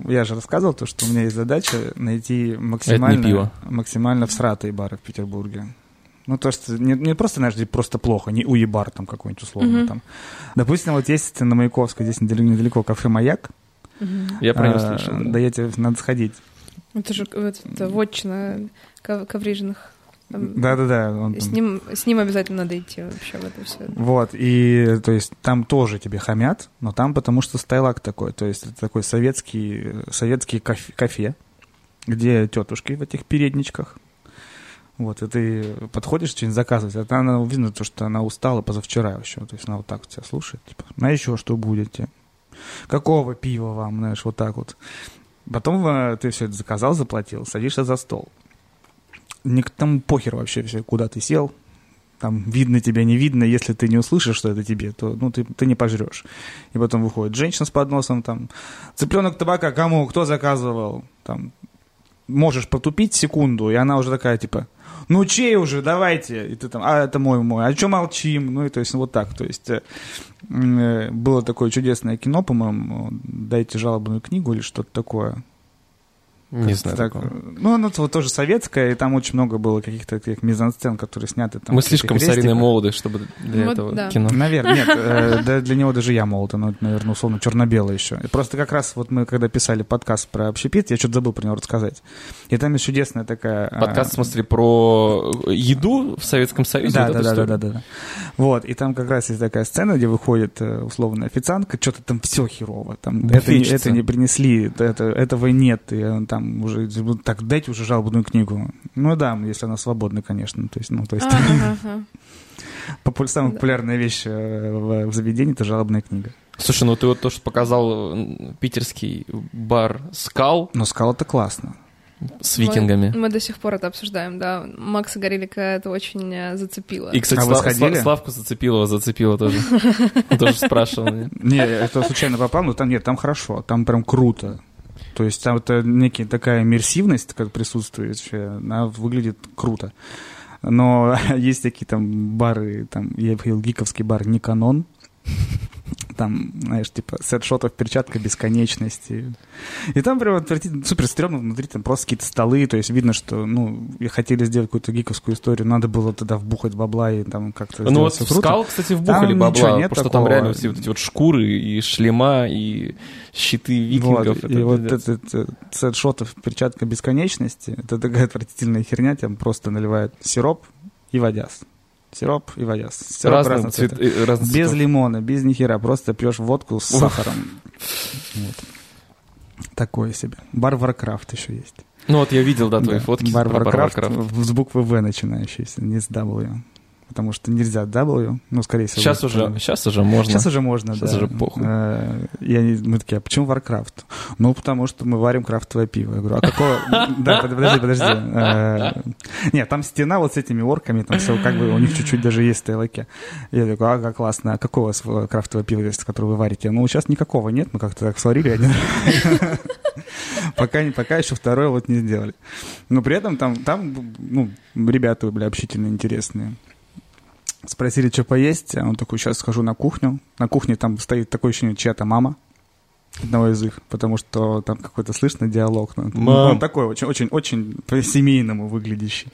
Я же рассказывал то, что у меня есть задача найти максимально, пиво. максимально всратые бары в Петербурге. Ну, то, что не, не просто, знаешь, где просто плохо, не уебар там какой-нибудь условно Мгм. там. Допустим, вот есть на Маяковской, здесь недалеко, недалеко кафе «Маяк». Я про него А, слышал. Да да. я тебе надо сходить. Это же вот это вотчина Ков- коврижных. Да-да-да. С ним, с ним обязательно надо идти вообще в это все. Вот, и то есть там тоже тебе хамят, но там потому что стайлак такой, то есть это такой советский, советский кафе, кафе, где тетушки в этих передничках. Вот, и ты подходишь что-нибудь заказывать, а там она, видно то, что она устала позавчера еще, то есть она вот так вот тебя слушает, типа, на еще что будете? Какого пива вам, знаешь, вот так вот. Потом э, ты все это заказал, заплатил, садишься за стол. Там похер вообще все, куда ты сел, там видно тебя, не видно, если ты не услышишь, что это тебе, то ну, ты, ты не пожрешь. И потом выходит женщина с подносом, там, цыпленок табака, кому, кто заказывал, там, можешь протупить секунду, и она уже такая, типа, ну чей уже, давайте, и ты там, а это мой, мой, а что молчим, ну и то есть вот так, то есть э, э, было такое чудесное кино, по-моему, дайте жалобную книгу или что-то такое, Не знаю. так, такого. ну, оно вот тоже советское, и там очень много было каких-то таких мизансцен, которые сняты там. Мы слишком старинные крестиках. молоды, чтобы для Вот этого да. кино. Наверное, нет, э, да, для него даже я молод, оно, наверное, условно черно-белое еще. И просто как раз вот мы, когда писали подкаст про общепит, я что-то забыл про него рассказать. И там есть чудесная такая... а, Подкаст, в смысле, про еду в Советском Союзе? Да, вот да, да, да, да, да. Вот, и там как раз есть такая сцена, где выходит э, условно официантка, что-то там все херово, там это, не- Буфетчица. это не принесли, это, это- этого нет, и он там уже, так, дайте уже жалобную книгу. Ну да, если она свободна, конечно, то есть, ну, то есть, самая Да. популярная вещь э, в, в заведении — это жалобная книга. Слушай, ну ты вот то, что показал питерский бар «Скал» Но скал это классно. с викингами. Мы, мы до сих пор это обсуждаем, да. Макса Горелика это очень э, зацепило. И, кстати, А вы Сла- сходили? Сла- Славку зацепила, зацепила тоже. Тоже спрашивал. Не, это случайно попал, но там нет, там хорошо, там прям круто. То есть там это некая такая иммерсивность, как присутствует, она выглядит круто. Но есть такие там бары, там, я в гиковский бар Никанон, там, знаешь, типа, сет шотов, перчатка бесконечности. И там прям отвратительно, супер стрёмно, внутри там просто какие-то столы, то есть видно, что, ну, и хотели сделать какую-то гиковскую историю, надо было тогда вбухать бабла и там как-то Ну вот в. «Скал», кстати, вбухали Там бабла, ничего нет потому что там реально все вот эти вот шкуры и шлема, и щиты викингов. Вот, Это и вот этот э, сет шотов перчатка бесконечности, это такая отвратительная херня, там просто наливают сироп и водяс. Сироп и водяс. Сироп Разные разного цвет- цвета. разных Без цветов. лимона, без ни хера, просто пьешь водку с Ух. сахаром. Вот. Такое себе. Бар Warcraft еще есть. Ну вот я видел, да, твои Да. фотки Бар про бар Warcraft Warcraft. в- с буквы В начинающийся, не с W. Потому что нельзя W, ну, скорее всего. Сейчас уже, поняли. сейчас уже можно. Сейчас уже можно, Сейчас да. уже похуй. Э, Я не, мы такие, а почему Warcraft? Ну, потому что мы варим крафтовое пиво. Я говорю, а какого... Да, под- подожди, подожди. Э, Нет, там стена вот с этими орками, там все, как бы у них чуть-чуть даже есть стейлоки. Я такой, ага, классно. А какое у вас э, крафтовое пиво есть, которое вы варите? Ну, сейчас никакого нет, мы как-то так сварили один. Пока, пока еще второе вот не сделали. Но при этом там, там ну, ребята были общительно интересные. Спросили, что поесть, он такой, сейчас схожу на кухню. На кухне там стоит такое ощущение, чья-то мама одного из их, потому что там какой-то слышно диалог. Ну, Мам. Он такой очень, очень, очень по-семейному выглядящий.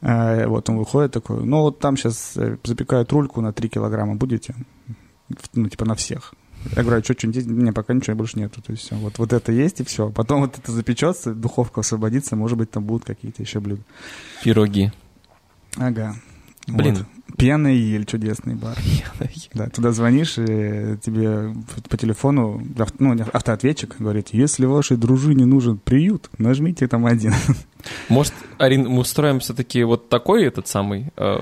А, Вот он выходит такой, ну вот там сейчас запекают рульку на 3 килограмма, будете? Ну, типа на всех. Я говорю, а что, что-нибудь есть? Не, пока ничего больше нету. То есть вот, вот это есть и все. Потом вот это запечется, духовка освободится, может быть, там будут какие-то еще блюда. Пироги. Ага. Блин. Вот. Пьяный ель, чудесный бар. Да, туда звонишь, и тебе по телефону ну, автоответчик говорит, если вашей дружине нужен приют, нажмите там один. Может, Арин, мы устроим все-таки вот такой этот самый э,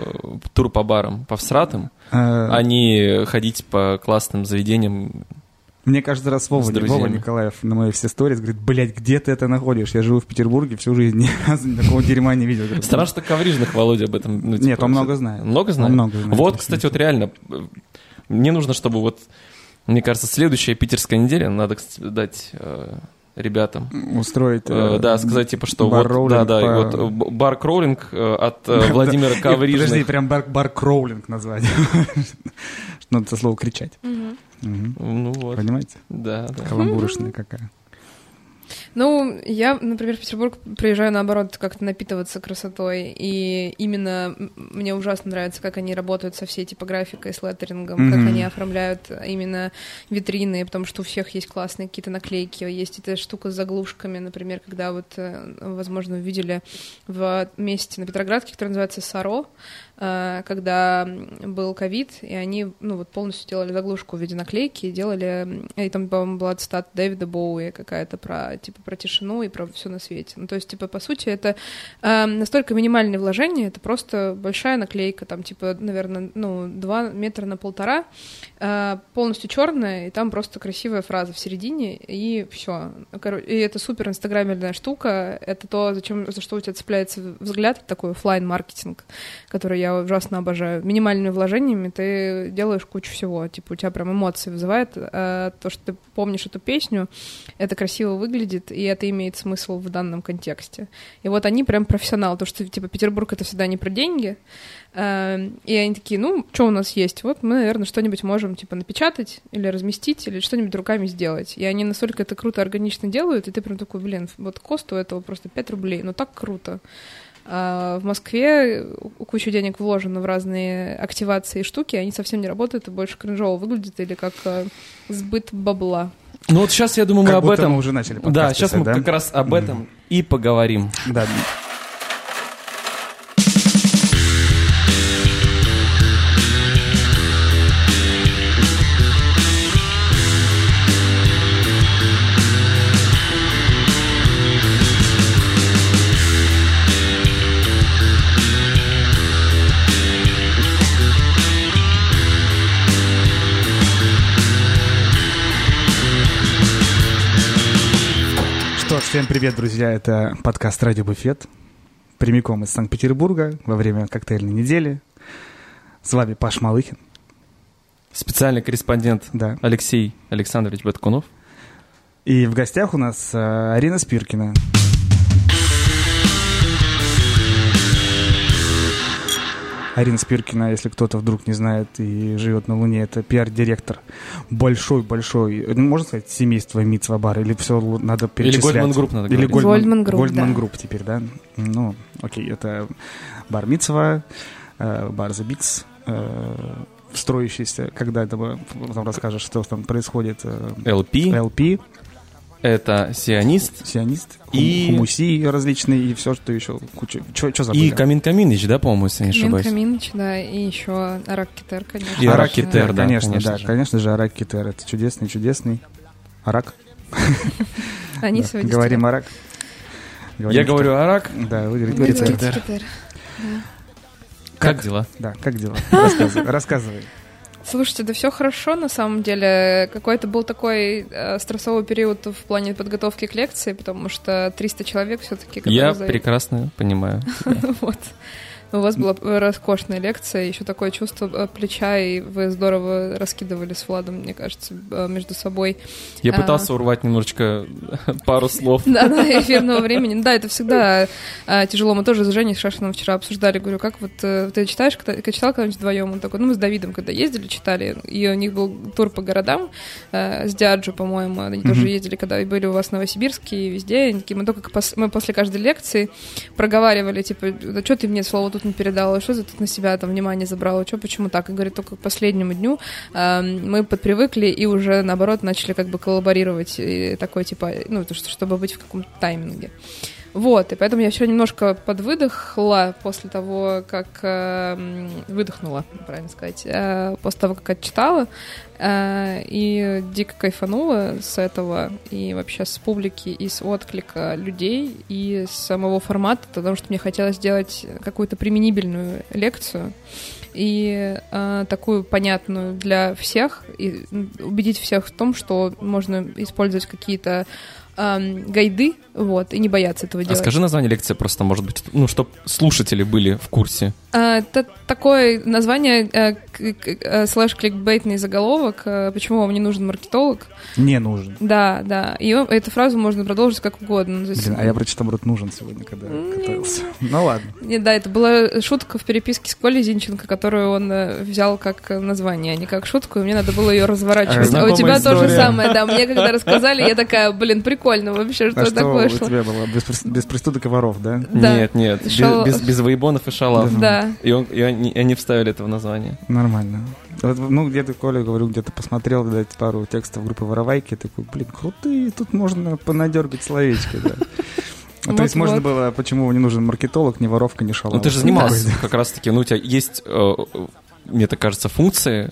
тур по барам, по всратым, Э, а не ходить по классным заведениям. Мне каждый раз Вова, Вова. Николаев на мои все сторис говорит, блядь, где ты это находишь? Я живу в Петербурге всю жизнь, ни разу такого дерьма не видел. Странно, что Коврижных Володя об этом... ну, Нет, типа, он много знает. Много Он знает? много знает. Вот, кстати, вот реально, э, мне нужно, чтобы вот, мне кажется, следующая питерская неделя, надо, кстати, дать э, ребятам. Устроить... Э, э, да, сказать, типа, что бар вот, да, да, по- вот бар кроулинг от э, Владимира И, Подожди, Коврижных. прям бар, бар кроулинг назвать. Надо это слово кричать. Угу. Ну вот. Понимаете? Да, да. Каламбурочная какая. Ну, я, например, в Петербург приезжаю, наоборот, как-то напитываться красотой, и именно мне ужасно нравится, как они работают со всей типографикой, с леттерингом, как Мгм. они оформляют именно витрины, потому что у всех есть классные какие-то наклейки, есть эта штука с заглушками, например, когда вот, э, возможно, вы видели в месте на Петроградке, который называется Саро, э, когда был ковид, и они, ну, вот полностью делали заглушку в виде наклейки, и делали, и там, по-моему, была цитата Дэвида Боуи какая-то про, типа, про тишину и про все на свете. Ну, то есть, типа, по сути, это э, настолько минимальное вложение, это просто большая наклейка, там, типа, наверное, ну, два метра на полтора, э, полностью черная, и там просто красивая фраза в середине, и все. И это супер инстаграмерная штука, это то, зачем, за что у тебя цепляется взгляд, такой оффлайн маркетинг который я ужасно обожаю. Минимальными вложениями ты делаешь кучу всего. Типа у тебя прям эмоции вызывает. А то, что ты помнишь эту песню, это красиво выглядит, и это имеет смысл в данном контексте. И вот они прям профессионалы. То, что типа Петербург это всегда не про деньги. А, И они такие, ну, что у нас есть? Вот мы, наверное, что-нибудь можем типа напечатать или разместить, или что-нибудь руками сделать. И они настолько это круто, органично делают, и ты прям такой, блин, вот кост у этого просто 5 рублей. Ну так круто. А в Москве кучу денег вложено в разные активации и штуки, они совсем не работают и больше кринжово выглядит или как э, сбыт бабла. Ну вот сейчас, я думаю, мы Как об этом... мы уже начали Да, сейчас писать, мы да? как раз об этом и поговорим. Да. Всем привет, друзья. Это подкаст «Радио Буфет». Прямиком из Санкт-Петербурга во время коктейльной недели. С вами Паш Малыхин. Специальный корреспондент Да. Алексей Александрович Баткунов. И в гостях у нас э, Арина Спиркина. Арина Спиркина, если кто-то вдруг не знает и живет на Луне, это пиар-директор большой-большой, можно сказать, семейства Мицва-бар, или все надо Или перечислять? Goldman Group надо Или говорить. Goldman, Goldman Group, Goldman да. Group теперь, да? Ну, окей, это бар Мицва, э, бар The Beats, э, строящийся, когда это потом расскажешь, что там происходит, э, LP, LP, это сионист сионист, И- хумуси различные и все, что еще, куча, что забыли? и Камин Каминыч, да, по-моему, если не ошибаюсь. Минкаминыч, да, и еще Арак Китер, конечно. И Арак Китер, да, конечно, конечно да, же. конечно же, Арак Китер, это чудесный, чудесный Арак. Они совместили. Говорим Арак. Я говорю Арак. Да, вы говорите Говорит Китер. Китер. как дела? Да, как дела? Рассказывай. Слушайте, да все хорошо на самом деле. Какой-то был такой э, стрессовый период в плане подготовки к лекции, потому что 300 человек все-таки. Я прекрасно понимаю. Вот. У вас была роскошная лекция, еще такое чувство э, плеча, и вы здорово раскидывали с Владом, мне кажется, э, между собой. Я А. пытался урвать немножечко пару слов. Да, да, эфирного времени. Да, это всегда э, тяжело. Мы тоже с Женей Шашином вчера обсуждали. Говорю, как вот ты читаешь, когда, читал когда-нибудь вдвоем? Он такой, ну, мы с Давидом, когда ездили, читали, и у них был тур по городам с Диаджо, по-моему. Они тоже ездили, когда были у вас в Новосибирске и везде. Мы только мы после каждой лекции проговаривали, типа, да что ты мне слово тут не передала, что ты тут на себя там внимание забрала, что, почему так? И говорит, только к последнему дню э, мы подпривыкли и уже, наоборот, начали как бы коллаборировать, и такой, типа, ну, то, что, чтобы быть в каком-то тайминге. Вот, и поэтому я все немножко подвыдохла после того, как э, выдохнула, правильно сказать, э, после того, как отчитала, э, и дико кайфанула с этого, и вообще с публики, и с отклика людей, и с самого формата, потому что мне хотелось сделать какую-то применибельную лекцию, и э, такую понятную для всех, и убедить всех в том, что можно использовать какие-то эм, гайды, вот, и не бояться этого А делать. скажи название лекции просто, может быть, ну, чтобы слушатели были в курсе. А, Это такое название э, э, слэш кликбейтный заголовок, э, почему вам не нужен маркетолог. Не нужен. Да, да. И эту фразу можно продолжить как угодно. Есть, Блин, а я прочитал, наоборот, нужен сегодня, когда готовился. Ну ладно. Не, да, это была шутка в переписке с Колей Зинченко, которую он э, взял как название, а не как шутку, и мне надо было ее разворачивать. А у тебя то же самое, да. Мне когда рассказали, я такая, блин, прикольно вообще, что А что такое у шло. тебя было? Без, преступок и воров, да? Да. Нет, нет, без, Шал- без, без воебонов и шалав. Да. И, он, и они, и они вставили это в название. Нормально. Вот, ну, где-то Коля, говорю, где-то посмотрел, видать, пару текстов группы Воровайки, такой, блин, крутые, тут можно понадергать словечки, да. Ну, То есть можно было, почему не нужен маркетолог, ни воровка, ни шалава. Ну ты же занимался как раз-таки, ну у тебя есть, э, мне так кажется, функции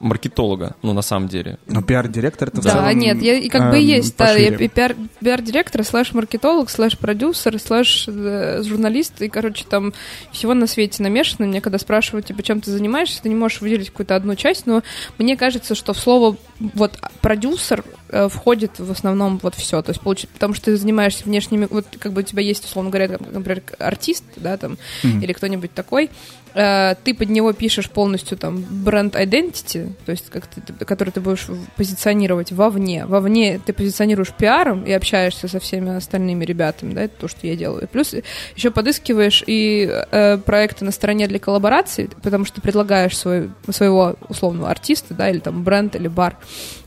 маркетолога, ну на самом деле. Ну, пиар-директор это в Да, целом, нет, я, и как бы и эм, есть, да, я пошире. и пиар, пиар-директор, слэш-маркетолог, слэш-продюсер, слэш-журналист, и, короче, там всего на свете намешано. Мне когда спрашивают, типа, чем ты занимаешься, ты не можешь выделить какую-то одну часть, но мне кажется, что в слово вот продюсер э, входит в основном вот все, то есть получ- потому что ты занимаешься внешними, вот как бы у тебя есть, условно говоря, там, например, артист, да, там, Мгм. или кто-нибудь такой, э, ты под него пишешь полностью там бренд identity, то есть как ты, ты- который ты будешь позиционировать вовне. Вовне ты позиционируешь пиаром и общаешься со всеми остальными ребятами, да, это то, что я делаю. Плюс еще подыскиваешь и э, проекты на стороне для коллабораций, потому что предлагаешь свой, своего условного артиста, да, или там бренд, или бар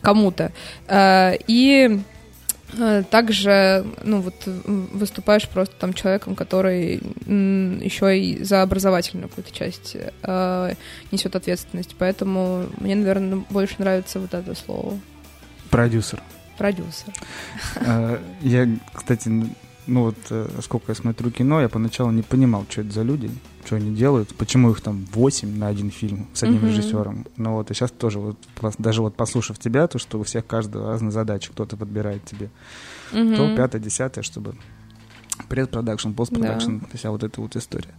кому-то. Э, и э, также, ну вот, выступаешь просто там человеком, который еще и за образовательную какую-то часть э, несет ответственность. Поэтому мне, наверное, больше нравится вот это слово. Продюсер. Продюсер. Э, Я, кстати, ну вот сколько я смотрю кино, я поначалу не понимал, что это за люди, что они делают, почему их там 8 на один фильм с одним Мгм. режиссером. Ну вот, и сейчас тоже вот, даже вот послушав тебя, то, что у всех каждого разная задача, кто-то подбирает тебе то, Мгм. пятое, десятое, чтобы предпродакшн, постпродакшн, вся вот эта вот история.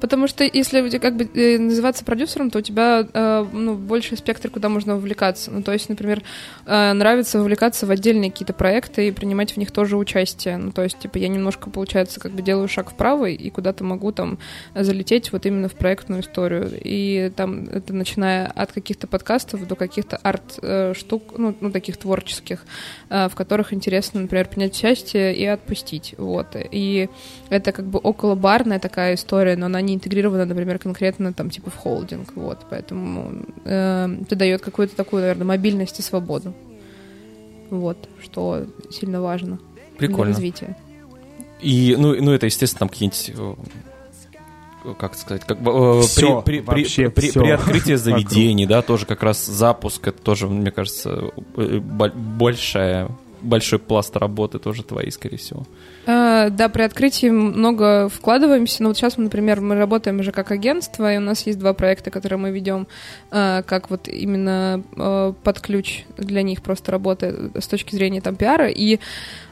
Потому что если как бы э, называться продюсером, то у тебя э, ну, больше спектр, куда можно вовлекаться. Ну, то есть, например, э, нравится вовлекаться в отдельные какие-то проекты и принимать в них тоже участие. Ну, то есть, типа, я немножко, получается, как бы делаю шаг вправо и куда-то могу там залететь вот именно в проектную историю. И там это начиная от каких-то подкастов до каких-то арт-штук, ну, ну, таких творческих, в которых интересно, например, принять участие и отпустить. Вот. И это как бы около барная такая история, но она не интегрирована, например, конкретно там типа в холдинг, вот, поэтому э, это дает какую-то такую, наверное, мобильность и свободу, вот, что сильно важно для Прикольно. развития. И, ну, ну это, естественно, там какие-нибудь э, как сказать, как бы э, Всё, при, при, вообще при, при, открытии заведений, да, тоже как раз запуск, это тоже, мне кажется, э, бо- большая, большой пласт работы тоже твоей, скорее всего. Э, Да, при открытии много вкладываемся. Ну вот сейчас, мы, например, мы работаем уже как агентство, и у нас есть два проекта, которые мы ведем э, как вот именно э, под ключ для них просто работы с точки зрения там пиара. И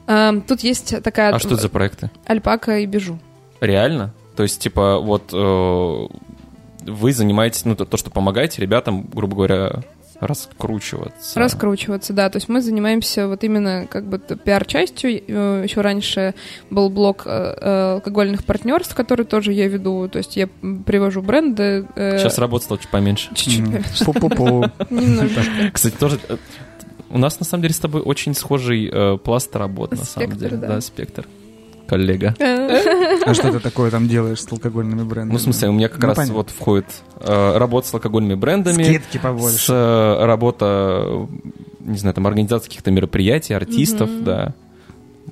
э, тут есть такая А что это за проекты? альпака и бежу. Реально? То есть, типа, вот вы занимаетесь, ну, то, что помогаете ребятам, грубо говоря, раскручиваться. Раскручиваться, да. То есть мы занимаемся вот именно как бы пиар-частью. Э, Еще раньше был блок э, э, алкогольных партнерств, который тоже я веду. То есть я привожу бренды. Сейчас работы стало чуть поменьше. чуть-чуть. Кстати, тоже у нас на самом деле с тобой очень схожий э, пласт работ, на самом деле. да. спектр. Коллега. А что ты такое там делаешь с алкогольными брендами? Ну, в смысле, у меня как Ну, раз понятно. вот входит э, работа с алкогольными брендами, Скидки с побольше. э, работа, не знаю, там, организация каких-то мероприятий, артистов, Мгм. да.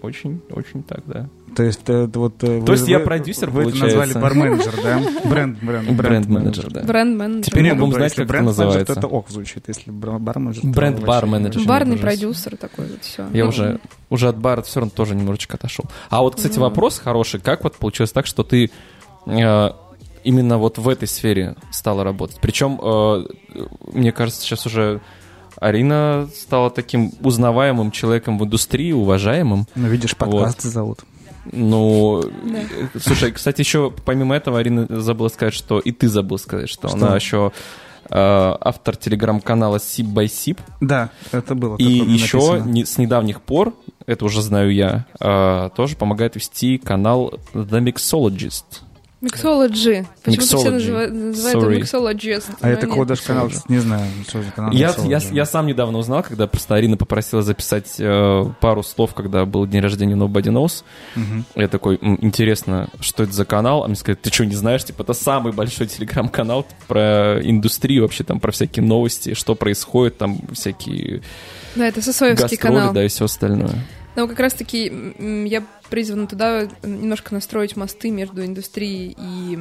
Очень, очень так, да. То есть э, это вот... э, вы- есть я вы- продюсер, Вы это получается? назвали барменеджер, да? Бренд, бренд, Бренд-менеджер, да. Бренд-менеджер. Теперь Не, мы будем знать, как это бренд-менеджер, называется. то это ок звучит. Если бр- барменеджер... то Бренд-бар-менеджер. Барный продюсер такой вот все. Я уже, уже от бара все равно тоже немножечко отошел. А вот, кстати, вопрос хороший. Как вот получилось так, что ты э, именно вот в этой сфере стала работать? Причем, мне кажется, сейчас уже Арина стала таким узнаваемым человеком в индустрии, уважаемым. Ну, видишь, подкасты зовут. Ну, Да. слушай, кстати, еще помимо этого Арина забыла сказать, что и ты забыл сказать, что, Что? она еще э, автор телеграм-канала Sip by Sip. Да, это было. И еще написано. не- с недавних пор, это уже знаю я, э, тоже помогает вести канал The Mixologist. Mixology. Почему-то все называют, называют это Mixologist. А такого нет. даже канал не знаю, что за канал. Я, я, я сам недавно узнал, когда просто Арина попросила записать э, пару слов, когда был день рождения Nobody Knows. Мгм. Я такой, «М, интересно, что это за канал? А мне сказали, ты что, не знаешь? Типа, это самый большой телеграм-канал про индустрию вообще, там, про всякие новости, что происходит, там, всякие Да, это Сосоевский канал. да, и все остальное. Но как раз-таки я призвана туда немножко настроить мосты между индустрией и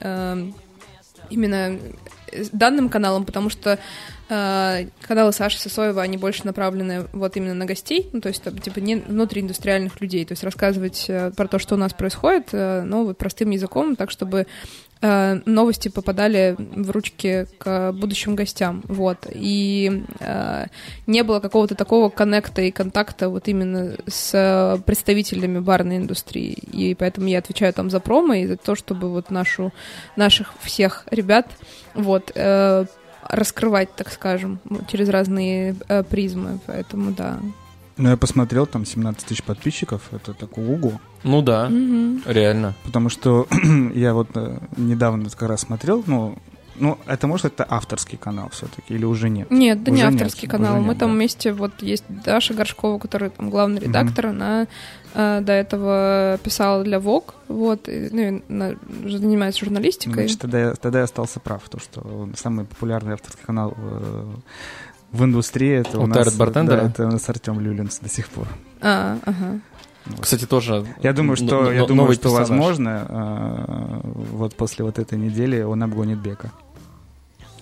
эм, именно э, данным каналом, потому что э, каналы Саши Сосоева, они больше направлены вот именно на гостей, ну, то есть, там, типа, не внутрииндустриальных людей, то есть рассказывать э, про то, что у нас происходит, э, но вот простым языком, так, чтобы э, новости попадали в ручки к будущим гостям, вот, и э, не было какого-то такого коннекта и контакта вот именно с э, представителями барной индустрии, и поэтому я отвечаю там за промо и за то, чтобы вот нашу, наших всех ребят вот э, раскрывать, так скажем, через разные э, призмы, поэтому да. Ну, я посмотрел, там 17 тысяч подписчиков, это так угу. Ну да, Мгм. реально. Потому что я вот э, недавно как раз смотрел, ну, ну, это может это авторский канал все-таки или уже нет? Нет, да не Уже нет, авторский канал. уже Мы нет, там да. вместе, вот есть Даша Горшкова, которая там главный редактор, она э, до этого писала для Vogue, вот, и, ну, и она занимается журналистикой. Значит, тогда я, тогда я остался прав, то что самый популярный авторский канал э, в индустрии это у, У нас, Бартендера? да, это у нас Артем Люлинс до сих пор. А, ага. Вот. Кстати, тоже... Я думаю, что, я думаю, что персонаж. возможно, э, вот после вот этой недели он обгонит Бека.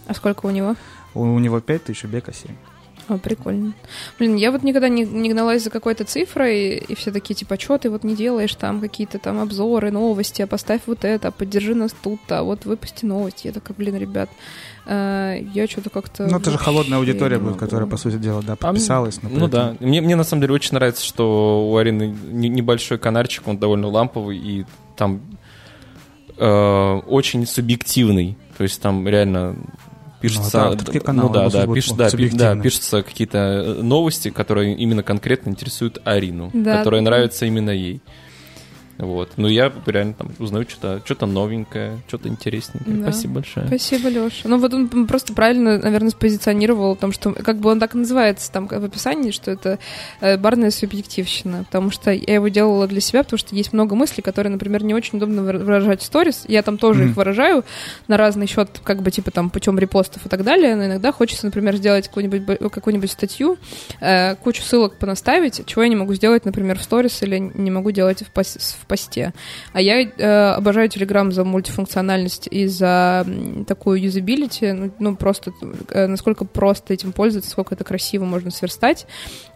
А сколько у него? У, у него 5 тысяч, у Бека 7. О, прикольно. Блин, я вот никогда не, не гналась за какой-то цифрой, и все такие, типа, что ты вот не делаешь там какие-то там обзоры, новости, а поставь вот это, а поддержи нас тут, а вот выпусти новости. Я такая, блин, ребят, э, я что-то как-то... Ну, это же холодная аудитория будет, которая, по сути дела, да, А, подписалась. при Ну да. Мне, мне на самом деле очень нравится, что у Арины не- небольшой канарчик, он довольно ламповый, и там э, очень субъективный. То есть там реально пишется... Ну, это авторский канал, ну да, да, пишет, да, пи- да, пишутся какие-то э, новости, которые именно конкретно интересуют Арину, Да. которые нравятся именно ей. Вот. Ну, я реально там узнаю что-то что новенькое, что-то интересненькое. Да. Спасибо большое. Спасибо, Леша. Ну вот он просто правильно, наверное, спозиционировал о том, что как бы он так и называется там в описании, что это э, барная субъективщина, потому что я его делала для себя, потому что есть много мыслей, которые, например, не очень удобно выра- выражать в сторис. Я там тоже Мгм. их выражаю на разный счет, как бы типа там путем репостов и так далее, но иногда хочется, например, сделать какую-нибудь бо- какую-нибудь статью, э, кучу ссылок понаставить, чего я не могу сделать, например, в сторис или не могу делать в, пос- в посте. А я э, обожаю Telegram за мультифункциональность и за такую юзабилити, ну, ну, просто э, насколько просто этим пользоваться, сколько это красиво можно сверстать,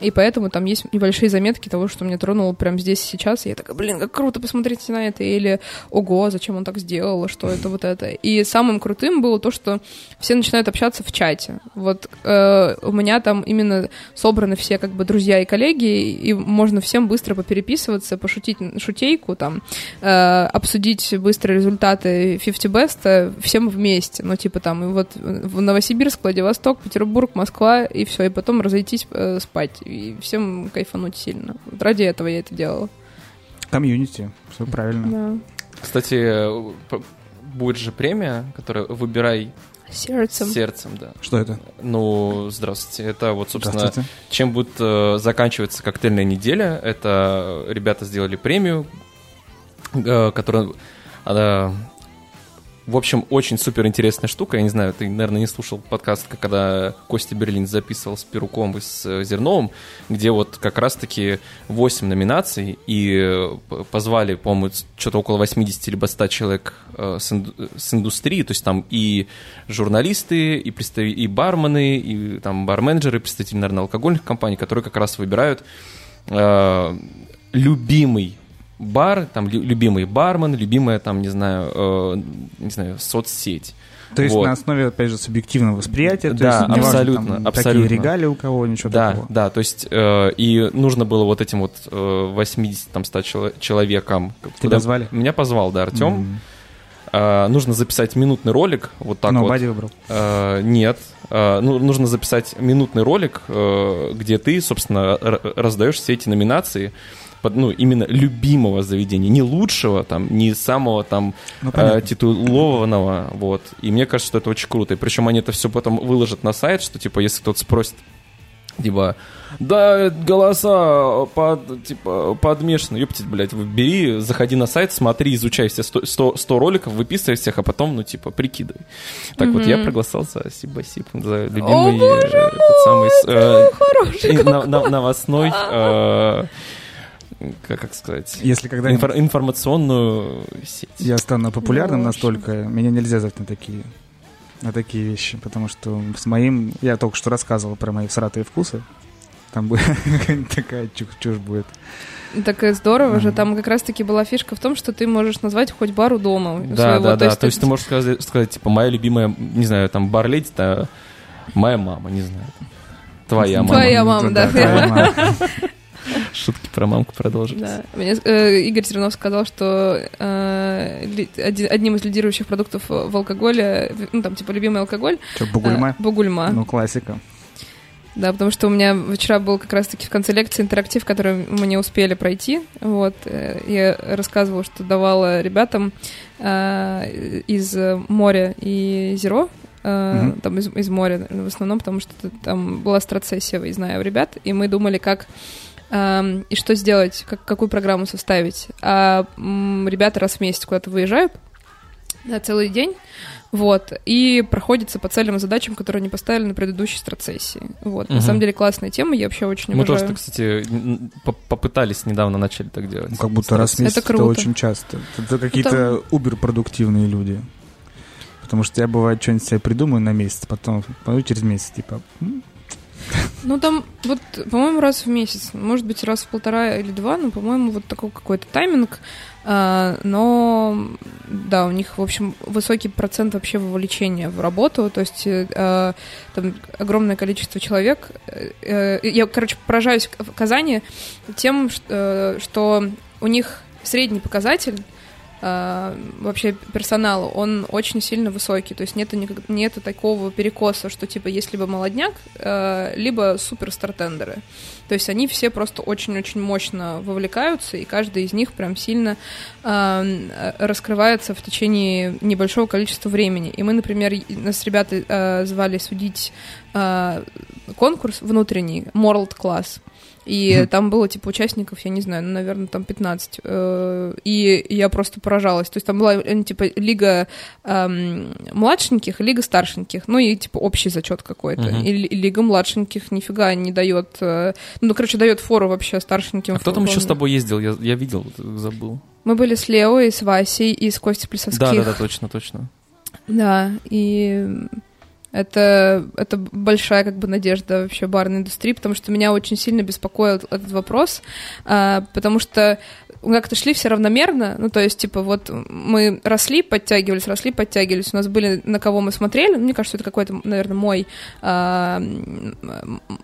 и поэтому там есть небольшие заметки того, что меня тронуло прямо здесь и сейчас, и я такая, блин, как круто, посмотрите на это, или ого, зачем он так сделал, что это вот это. И самым крутым было то, что все начинают общаться в чате. Вот э, у меня там именно собраны все как бы друзья и коллеги, и можно всем быстро попереписываться, пошутить шутейку, там, э, обсудить быстро результаты 50 Best э, всем вместе. Ну, типа там, и вот в Новосибирск, Владивосток, Петербург, Москва, и все, и потом разойтись э, спать. И всем кайфануть сильно. Вот ради этого я это делала. Комьюнити, все правильно. Да. Кстати, э, будет же премия, которая «Выбирай Сердцем. сердцем», да. Что это? Ну, здравствуйте. Это вот, собственно, чем будет э, заканчиваться коктейльная неделя. Это ребята сделали премию, э, которая... она, в общем, очень супер интересная штука. Я не знаю, ты, наверное, не слушал подкаст, когда Костя Берлин записывал с Перуком и с э, Зерновым, где вот как раз-таки 8 номинаций, и э, позвали, по-моему, что-то около 80 либо 100 человек с, инду- с индустрии, то есть там и журналисты, и, представи- и бармены, и там барменджеры, представители, наверное, алкогольных компаний, которые как раз выбирают э, любимый бар, там лю- любимый бармен, любимая там, не знаю, э, не знаю, соцсеть. То есть Вот. на основе, опять же, субъективного восприятия. то Да, есть неважно, абсолютно, там, абсолютно. Такие регалии у кого, ничего Да, такого. да, то есть э, и нужно было вот этим вот э, 80 там 100 чело- человекам. Тебя звали? Меня позвал, да, Артем. М. э, нужно записать минутный ролик, вот так Но вот. Бади выбрал. Э, нет. Э, ну, нужно записать минутный ролик, э, где ты, собственно, раздаешь все эти номинации ну, именно любимого заведения, не лучшего, там, не самого там Ну, э, титулованного, вот. И мне кажется, что это очень круто. И причем они это все потом выложат на сайт, что, типа, если кто-то спросит, типа, да, голоса под, типа, подмешаны. Ёптить, блядь, бери, заходи на сайт, смотри, изучай все 100, 100, 100 роликов, выписывай всех, а потом, ну, типа, прикидывай. Так вот, я проголосовал за Сибасип, за любимый боже э, этот самый э, Хороший. и на- на- новостной, э, как, как сказать, Если когда-нибудь инфор- информационную сеть. я стану популярным Ну, настолько, меня нельзя звать на такие, на такие вещи, потому что с моим, я только что рассказывал про мои всратые вкусы, там будет такая чушь, чушь будет. Так и здорово же. Там как раз-таки была фишка в том, что ты можешь назвать хоть бар у дома Да, своего. да, да. То есть ты можешь сказать, сказать, типа, моя любимая, не знаю, там, барлеть, это моя мама, не знаю. Твоя мама. Твоя мама, да. твоя мама. Шутки про мамку продолжить. Да. Мне э, Игорь Тернов сказал, что э, ли- оди- одним из лидирующих продуктов в алкоголе, ну там типа любимый алкоголь, Чё, бугульма? э, бугульма. Ну, классика. Да, потому что у меня вчера был как раз-таки в конце лекции интерактив, который мы не успели пройти. Вот, э, я рассказывала, что давала ребятам э, из моря и зеро, э, Мгм. там из, из моря в основном, потому что там была страцессия, я знаю, у ребят, и мы думали, как эм, и что сделать, как, какую программу составить. А м, ребята раз в месяц куда-то выезжают на целый день, вот, и проходится по целям и задачам, которые они поставили на предыдущей страцессии. Вот, на Мгм. самом деле классная тема, я вообще очень Мы обожаю. тоже, кстати, попытались недавно начали так делать. Ну, как будто раз в месяц Это это, круто. очень часто. Это какие-то убер-продуктивные люди. Потому что я, бывает, что-нибудь себе придумаю на месяц, потом пойду через месяц, типа, «М, Ну, там, вот, по-моему, раз в месяц, может быть, раз в полтора или два, но, по-моему, вот такой какой-то тайминг. А, но, да, у них, в общем, высокий процент вообще вовлечения в работу, то есть э, а, там огромное количество человек. Э, э, я, короче, поражаюсь в Казани тем, что у них средний показатель вообще персонала, он очень сильно высокий. То есть никак- нету такого перекоса, что типа есть либо молодняк, э, либо супер стартендеры. То есть они все просто очень-очень мощно вовлекаются, и каждый из них прям сильно э, раскрывается в течение небольшого количества времени. И мы, например, нас ребята э, звали судить конкурс внутренний, Moral Class. И там было, типа, участников, я не знаю, ну, наверное, там 15. э, И я просто поражалась. То есть там была, э, типа, лига эм, младшеньких и лига старшеньких. Ну и, типа, общий зачет какой-то. И, ли- и лига младшеньких нифига не дает... э, Ну, короче, дает фору вообще старшеньким. А кто там еще с тобой ездил? Я, я видел, забыл. Мы были с Лео и с Васей, и с Костей Плесовских. Да, да, да, точно, точно. Да, и это, это большая как бы надежда вообще барной индустрии, потому что меня очень сильно беспокоил этот вопрос, а, потому что мы как-то шли все равномерно, ну, то есть, типа, вот мы росли, подтягивались, росли, подтягивались, у нас были, на кого мы смотрели, ну, мне кажется, это какой-то, наверное, мой, а,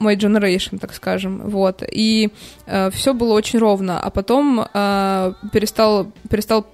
мой generation, так скажем, вот, и все было очень ровно, а потом а, перестал, перестал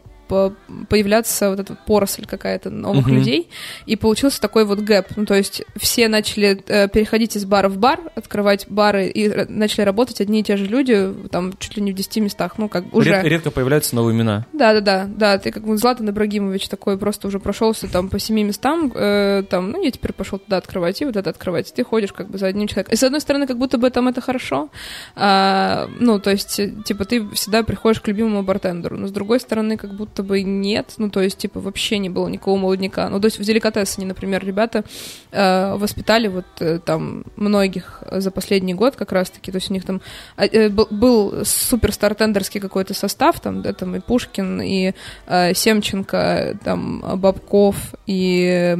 появляться вот эта поросль какая-то новых Мгм. людей, и получился такой вот гэп. Ну, то есть все начали э, переходить из бара в бар, открывать бары, и начали работать одни и те же люди, там, чуть ли не в 10 местах, ну, как уже... Ред- редко появляются новые имена. Да, да, да, да, ты как бы Златан Ибрагимович такой просто уже прошелся там по семи местам, э, там, ну, я теперь пошел туда открывать и вот это открывать, и ты ходишь как бы за одним человеком. И с одной стороны, как будто бы там это хорошо, а, ну, то есть, типа, ты всегда приходишь к любимому бартендеру, но с другой стороны, как будто бы нет, ну, то есть, типа, вообще не было никакого молодняка. Ну, то есть в деликатесане, например, ребята э, воспитали вот э, там многих за последний год как раз-таки, то есть у них там а, э, был, был супер стартендерский какой-то состав, там, да, там и Пушкин, и э, Семченко, там, Бабков, и,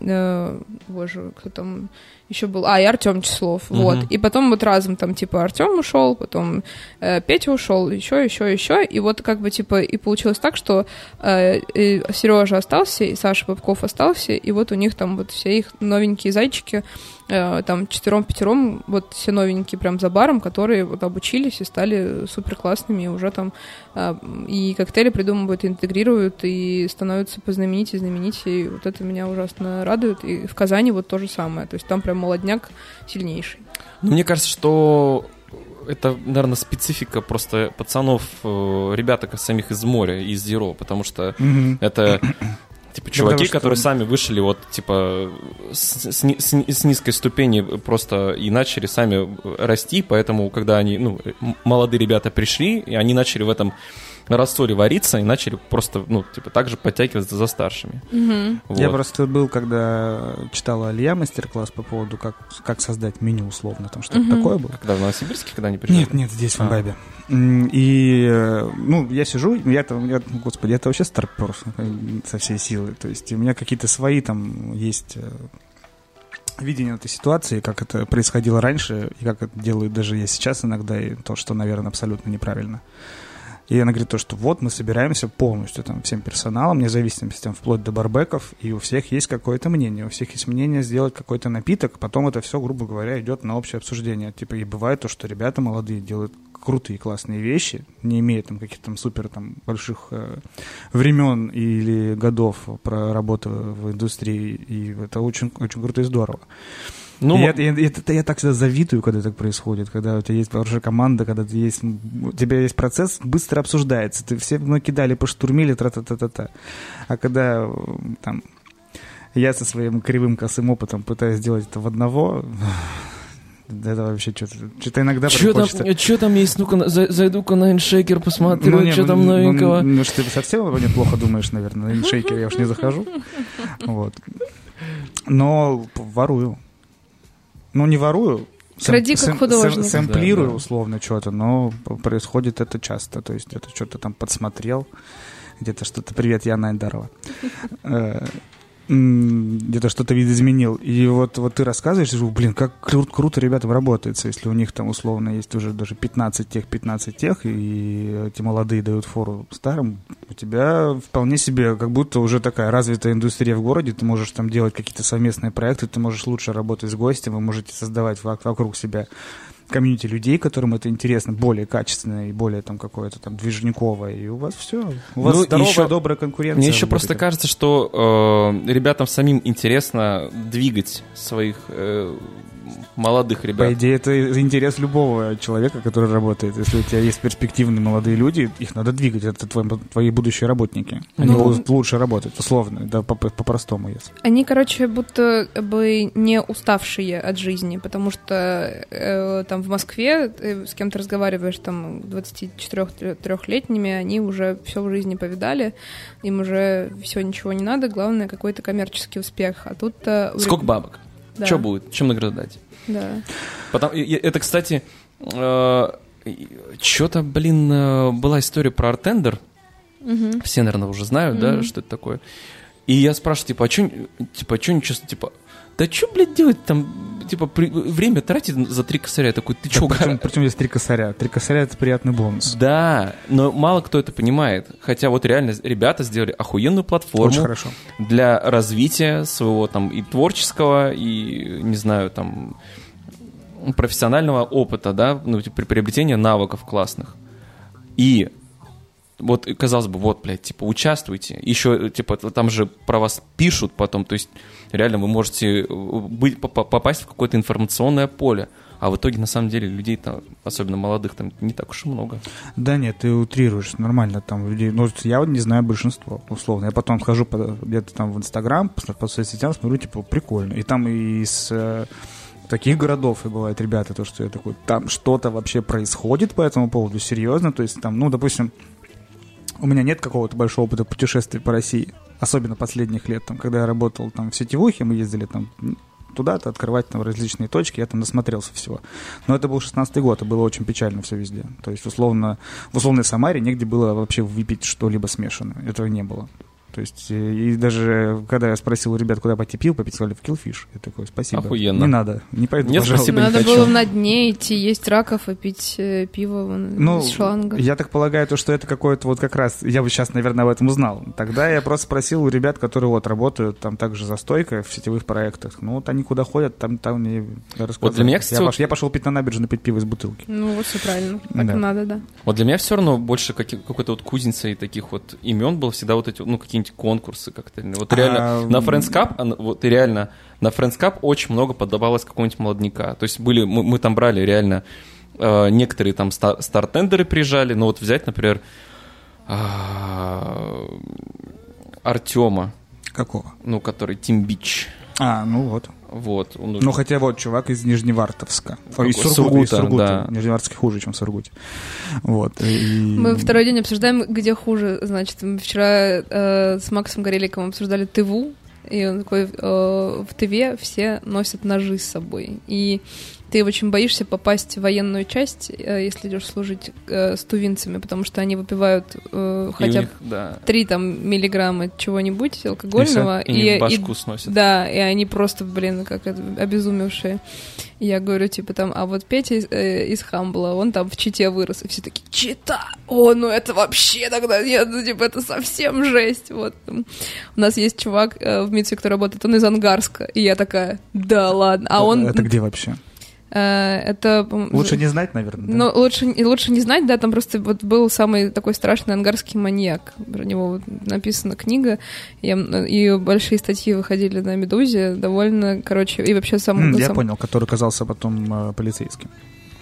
э, боже, кто там еще был, а, и Артем Числов, вот. И потом вот разом там, типа, Артем ушел, потом э, Петя ушел, еще, еще, еще. И вот как бы, типа, и получилось так, что э, Сережа остался, и Саша Попков остался, и вот у них там вот все их новенькие зайчики, э, там четвером-пятером, вот все новенькие прям за баром, которые вот обучились и стали супер классными, и уже там э, и коктейли придумывают, и интегрируют, и становятся познаменитее, знаменитее, и вот это меня ужасно радует. И в Казани вот то же самое, то есть там прям молодняк сильнейший. Ну, мне кажется, что это, наверное, специфика просто пацанов, э, ребята самих из моря, из Зеро, потому что Мгм. это типа чуваки, что- которые сами вышли вот типа с, с с ни- с низкой ступени просто и начали сами расти, поэтому когда они, ну, молодые ребята пришли, и они начали в этом растворе вариться и начали просто, ну, типа, так же подтягиваться за старшими. Вот. Я просто был, когда читала Алия мастер-класс по поводу, как, как создать меню условно, там что-то Мгм. такое было. Когда в Новосибирске, когда они пришли? Нет, нет, здесь, в А. Амбабе. М, И, э, ну, я сижу, я там, я, господи, это вообще старпер э, со всей силы. То есть у меня какие-то свои там есть э, видение этой ситуации, как это происходило раньше, и как это делаю даже я сейчас иногда, и то, что, наверное, абсолютно неправильно. И она говорит то, что вот мы собираемся полностью там всем персоналом, независимо там, вплоть до барбеков, и у всех есть какое-то мнение, у всех есть мнение сделать какой-то напиток, потом это все, грубо говоря, идет на общее обсуждение. Типа, и бывает то, что ребята молодые делают крутые, классные вещи, не имея там каких-то там супер там больших э, времен или годов про работы в индустрии, и это очень, очень круто и здорово. Ну, я, я- это- я так всегда завидую, когда так происходит, когда у тебя есть хорошая команда, когда ты есть, у тебя есть процесс, быстро обсуждается. Ты все накидали, поштурмили, тра-та-та-та-та. А когда э, там я со своим кривым косым опытом пытаюсь сделать это в одного, это вообще что-то... Что-то иногда Что там, чё там есть? Ну-ка, за- зайду-ка на иншейкер, посмотрю, Ну, не, что ну, там ну, новенького. Ну, ну, что ты совсем обо мне плохо думаешь, наверное. На иншейкер я уж не захожу. Вот. Но ворую. Ну, не ворую. Кради как художник. Сэмплирую Да, да. условно что-то, но происходит это часто. То есть это что-то там подсмотрел, где-то что-то... Привет, Яна Айдарова. Где-то что-то видоизменил. И вот, вот ты рассказываешь, и блин, как кру- круто ребятам работается, если у них там условно есть уже даже 15 тех, 15 тех, и эти молодые дают фору старым, у тебя вполне себе как будто уже такая развитая индустрия в городе, ты можешь там делать какие-то совместные проекты, ты можешь лучше работать с гостем, вы можете создавать вок- вокруг себя комьюнити людей, которым это интересно, более качественное и более там какое-то там движниковое, и у вас все, у вас Ну, здоровая, еще- добрая конкуренция. Мне еще просто кажется, что э, ребятам самим интересно двигать своих э, молодых По ребят. идее, это интерес любого человека, который работает. Если у тебя есть перспективные молодые люди, их надо двигать. Это твои, твои будущие работники. Они Ну. будут лучше работать, условно, да, по- по- по-простому, если. Они, короче, будто бы не уставшие от жизни, потому что э, там в Москве ты с кем то разговариваешь, там, 24-летними, они уже все в жизни повидали, им уже все ничего не надо, главное какой-то коммерческий успех. А тут Сколько бабок? Да, Что будет? Чем награждать? Да. Потом, это, кстати, что-то, блин, э, была история про артендер. Мгм. Все, наверное, уже знают, да, Мгм. что это такое. И я спрашиваю, типа, а что, типа, а чё ничего, типа, да что, блядь, делать там, типа, при- время тратить за три косаря? Я такой, ты что, причем, причем здесь три косаря? Три косаря — это приятный бонус. Да, но мало кто это понимает. Хотя вот реально ребята сделали охуенную Очень платформу хорошо. для развития своего там и творческого, и, не знаю, там профессионального опыта, да, ну, типа, при приобретении навыков классных. И вот, казалось бы, вот, блядь, типа, участвуйте. Еще, типа, там же про вас пишут потом, то есть реально вы можете э, быть, попа- попасть в какое-то информационное поле. А в итоге, на самом деле, людей там, особенно молодых, там не так уж и много. Да нет, ты утрируешь, нормально там людей. Ну, я вот не знаю большинство, условно. Я потом хожу где-то там в Инстаграм, по, по соцсетям, смотрю, типа, прикольно. И там из э, таких городов и бывают ребята, то, что я такой, там что-то вообще происходит по этому поводу, серьезно. То есть там, ну, допустим, у меня нет какого-то большого опыта путешествий по России, особенно последних лет, там, когда я работал там в сетевухе, мы ездили там туда-то открывать там различные точки, я там насмотрелся всего. Но это был 16-й год, и было очень печально все везде. То есть, условно, в условной Самаре негде было вообще выпить что-либо смешанное. Этого не было. То есть, э, и даже когда я спросил у ребят, куда пойти пил попить, сказали в Killfish. Я такой, спасибо. Охуенно. Не надо, не пойду, Нет, пожалуйста. спасибо, не Надо хочу. было на дне идти, есть раков и пить э, пиво вон, Ну, из шланга. я так полагаю, то, что это какое-то вот как раз, я бы сейчас, наверное, об этом узнал. Тогда я просто спросил у ребят, которые вот работают там также за стойкой в сетевых проектах. Ну вот они куда ходят, там, там мне рассказали. Вот для меня, кстати, я, вот- пош- я пошел пить на набережную пить пиво из бутылки. Ну, вот все правильно. Так Да. надо, да. Вот для меня все равно больше каки- какой-то вот кузницей таких вот имен было всегда вот эти, ну, какие-нибудь конкурсы как-то. Вот реально А, на Friends Cup, а, вот реально на Friends Cup очень много поддавалось какого-нибудь молодняка. То есть были, мы, мы там брали реально, э, некоторые там ста- стартендеры приезжали, но вот взять, например, а, Артема, Какого? ну, который Тим Бич. А, ну вот. Вот. он Ну, хотя вот чувак из Нижневартовска. Ой, из? Сургута, из Сургута, Сургута. да. Нижневартовский хуже, чем в Сургуте. Вот. и- Мы второй день обсуждаем, где хуже. Значит, мы вчера э, с Максом Гореликовым обсуждали ТВУ, и он такой, э, в ТВ все носят ножи с собой. И ты очень боишься попасть в военную часть, э, если идешь служить э, с тувинцами, потому что они выпивают э, И хотя бы да, 3 там миллиграмма чего-нибудь алкогольного. и, у них башку сносят. Да, и они просто, блин, как это, обезумевшие. И я говорю, типа, там, а вот Петя из, э, из Хамбла, он там в Чите вырос, и все такие, Чита! О, ну это вообще тогда нет, ну, типа, это совсем жесть. Вот. там. У нас есть чувак э, в МИЦе, который работает, он из Ангарска, и я такая, да ладно. А он... Это где вообще? Э, это... Лучше не знать, наверное, да? ну, лучше, лучше не знать, да, там просто вот был самый такой страшный ангарский маньяк. Про него вот написана книга, и, и большие статьи выходили на «Медузе», довольно, короче, и вообще сам... М, ну, я сам- понял, который казался потом э, полицейским.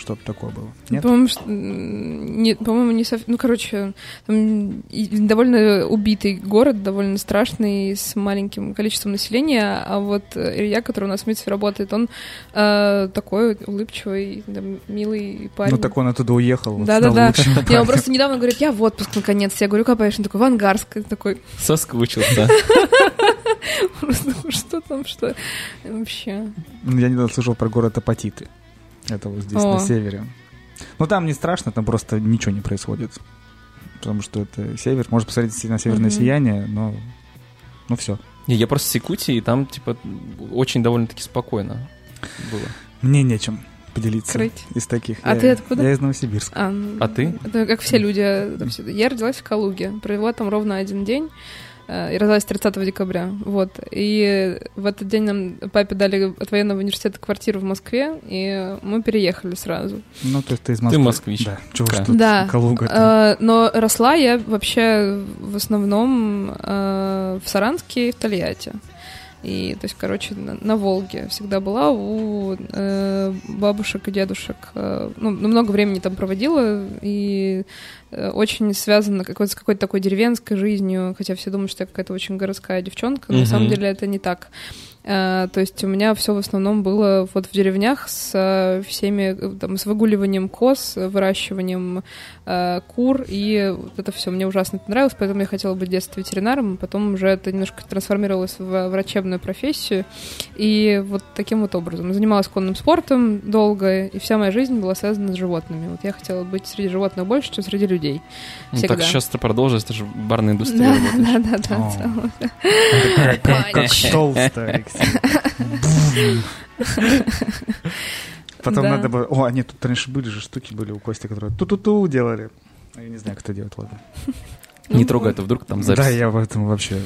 Что-то такое было. Нет? По-моему, ш- м, не, по-моему, не совсем... Ну, короче, там довольно убитый город, довольно страшный, с маленьким количеством населения, а вот Илья, который у нас в МИЦе работает, он э, такой улыбчивый, да, милый парень. Ну так он оттуда уехал. Да-да-да. стал лучшим Я он просто недавно говорит, я в отпуск наконец. Я говорю, копаешь? Он такой, в Ангарск. Такой, Соскучился. просто что там, что вообще. Ну, Я недавно слышал про город Апатиты. Это вот здесь, О. на севере. Ну, там не страшно, там просто ничего не происходит. Потому что это север. Можно посмотреть на северное Мгм. сияние, но... Ну, все. Не, я просто с Якутии, и там, типа, очень довольно-таки спокойно было. Мне нечем поделиться Крыть. из таких. А Я- ты откуда? Я из Новосибирска. А, ну, А ты? Это как все люди. Я родилась в Калуге. Провела там ровно один день. Э, И родилась 30 декабря. Вот. И в этот день нам папе дали от военного университета квартиру в Москве, и мы переехали сразу. Ну, то есть ты из Москвы. москвич. Да. Чего Да. Да. Калуга Э, но росла я вообще в основном э, в Саранске и в Тольятти. И, то есть, короче, на, на Волге всегда была у э, бабушек и дедушек. э, ну, много времени там проводила, и э, очень связано какой-то, с какой-то такой деревенской жизнью, хотя все думают, что я какая-то очень городская девчонка, но на Мгм. самом деле это не так. Э, то есть у меня все в основном было вот в деревнях с э, всеми, э, там, с выгуливанием коз, выращиванием э, кур, и вот это все мне ужасно это нравилось, поэтому я хотела быть в детстве ветеринаром, потом уже это немножко трансформировалось в врачебную профессию, и вот таким вот образом. Занималась конным спортом долго, и вся моя жизнь была связана с животными. Вот я хотела быть среди животных больше, чем среди людей. Ну, так сейчас ты продолжишь, ты же в барной индустрии Да, работаешь. да, да, да. Как, толсто. Потом надо было... О, а нет, тут раньше были же штуки были у Кости, которые ту-ту-ту делали. Я не знаю, кто делает, ладно. Не трогай, это вдруг там запись. Да, я в этом вообще...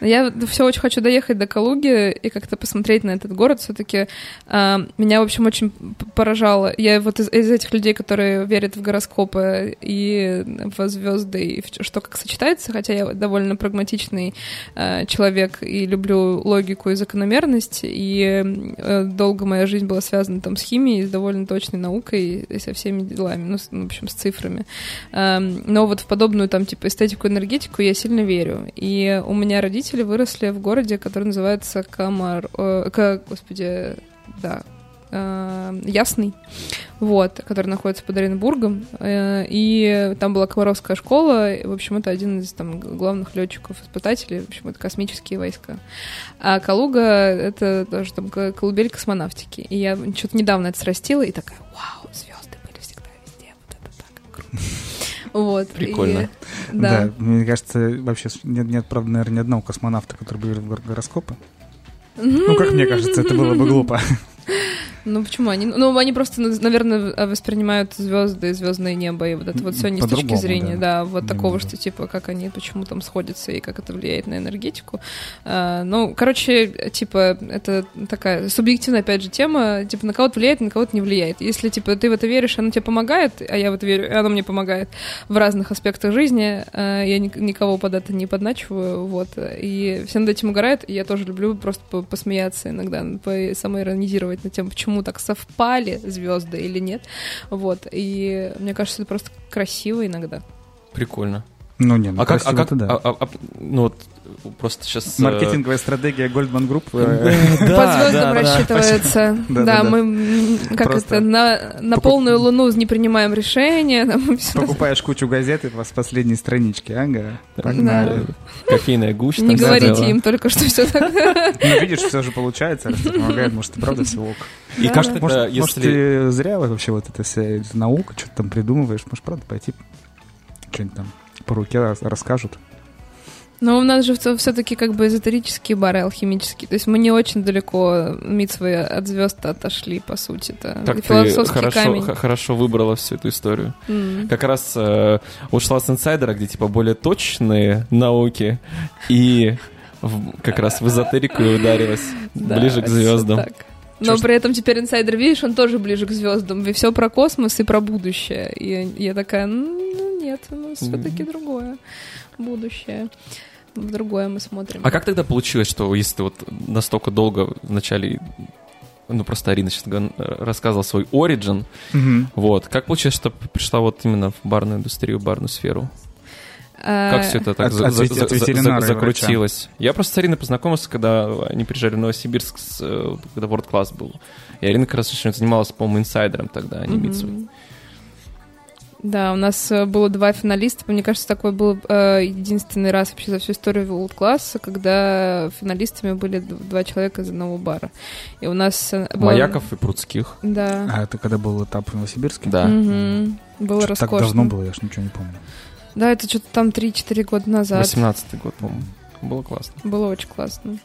Я все очень хочу доехать до Калуги и как-то посмотреть на этот город. Все-таки меня, в общем, очень поражало. Я вот из, из этих людей, которые верят в гороскопы и в звезды, и в что как сочетается, хотя я довольно прагматичный э, человек и люблю логику и закономерность, и э, долго моя жизнь была связана там с химией, с довольно точной наукой и со всеми делами, ну, с- ну, в общем, с цифрами. Эм, Но вот в подобную там типа эстетику, энергетику я сильно верю. И у меня родители выросли в городе, который называется Камар... э, К... Господи, да, э, Ясный, вот, который находится под Оренбургом, э, и там была Комаровская школа, и, в общем, это один из там главных летчиков-испытателей, в общем, это космические войска. А Калуга — это тоже там ко- колыбель космонавтики, и я что-то недавно это срастила, и такая, вау, звезды были всегда везде, вот это так круто. Вот. Прикольно. И- Да. Да, мне кажется, вообще нет, нет, правда, наверное, ни одного космонавта, который бы верил в гор- гороскопы. Ну, как мне кажется, это было бы глупо. Ну почему они? Ну они просто, наверное, воспринимают звезды, звездное небо и вот это вот все не с точки зрения, да, вот такого, что типа как они почему там сходятся и как это влияет на энергетику. А, Ну, короче, типа это такая субъективная опять же тема, типа на кого-то влияет, на кого-то не влияет. Если типа ты в это веришь, оно тебе помогает, а я в это верю, и оно мне помогает в разных аспектах жизни. а, Я ни- никого под это не подначиваю, вот. И все над этим угорают, и я тоже люблю просто по- посмеяться иногда, по- самоиронизировать на тему, почему так совпали звезды или нет. Вот. И мне кажется, это просто красиво иногда. Прикольно. Ну, не, ну, а как, а как, да. а- а- а- ну вот просто сейчас... Маркетинговая стратегия Goldman Group. э, По звездам рассчитывается. Да, мы как это на, полную луну не принимаем решения. Покупаешь кучу газет и с последней странички, ага, погнали. Кофейная гуща. Не говорите им только, что все так. Ну, видишь, все же получается, помогает, может, и правда все ок. И Да. как тогда, Может, может, если... ты зря вообще вот эта вся наука, что-то там придумываешь, может, правда пойти что-нибудь там по руке рас- расскажут. Но у нас же все-таки как бы эзотерические бары алхимические. То есть мы не очень далеко митсвы от звезд отошли, по сути. Это Так ты философский хорошо, камень. хорошо выбрала всю эту историю. М. Как раз э, ушла с инсайдера, где типа более точные науки, и в- как раз в эзотерику и ударилась Да, ближе к звездам. Но Чё при этом теперь инсайдер, видишь, он тоже ближе к звездам. И все про космос и про будущее. И я такая, ну нет, у нас все-таки другое будущее. В другое мы смотрим. А как тогда получилось, что если ты вот настолько долго вначале, ну просто Арина сейчас рассказывала свой оригин, вот, как получилось, что пришла вот именно в барную индустрию, в барную сферу? Как все это так от- за- от за- за- от за- закрутилось? Я просто с Ариной познакомился, когда они приезжали в Новосибирск, с, э, когда World Class был. И Арина как раз очень занималась, по-моему, инсайдером тогда, а не Мгм. Да, у нас э, было два финалиста. Мне кажется, такой был э, единственный раз вообще за всю историю World класса, когда финалистами были два человека из одного бара. И у нас э, было... Маяков и Прудских. Да. А это когда был этап в Новосибирске? Да. Мгм. Было Что-то так роскошно. давно было, я ж ничего не помню. Да, это что-то там 3-4 года назад. 18-й год, по-моему. Было классно. Было очень классно.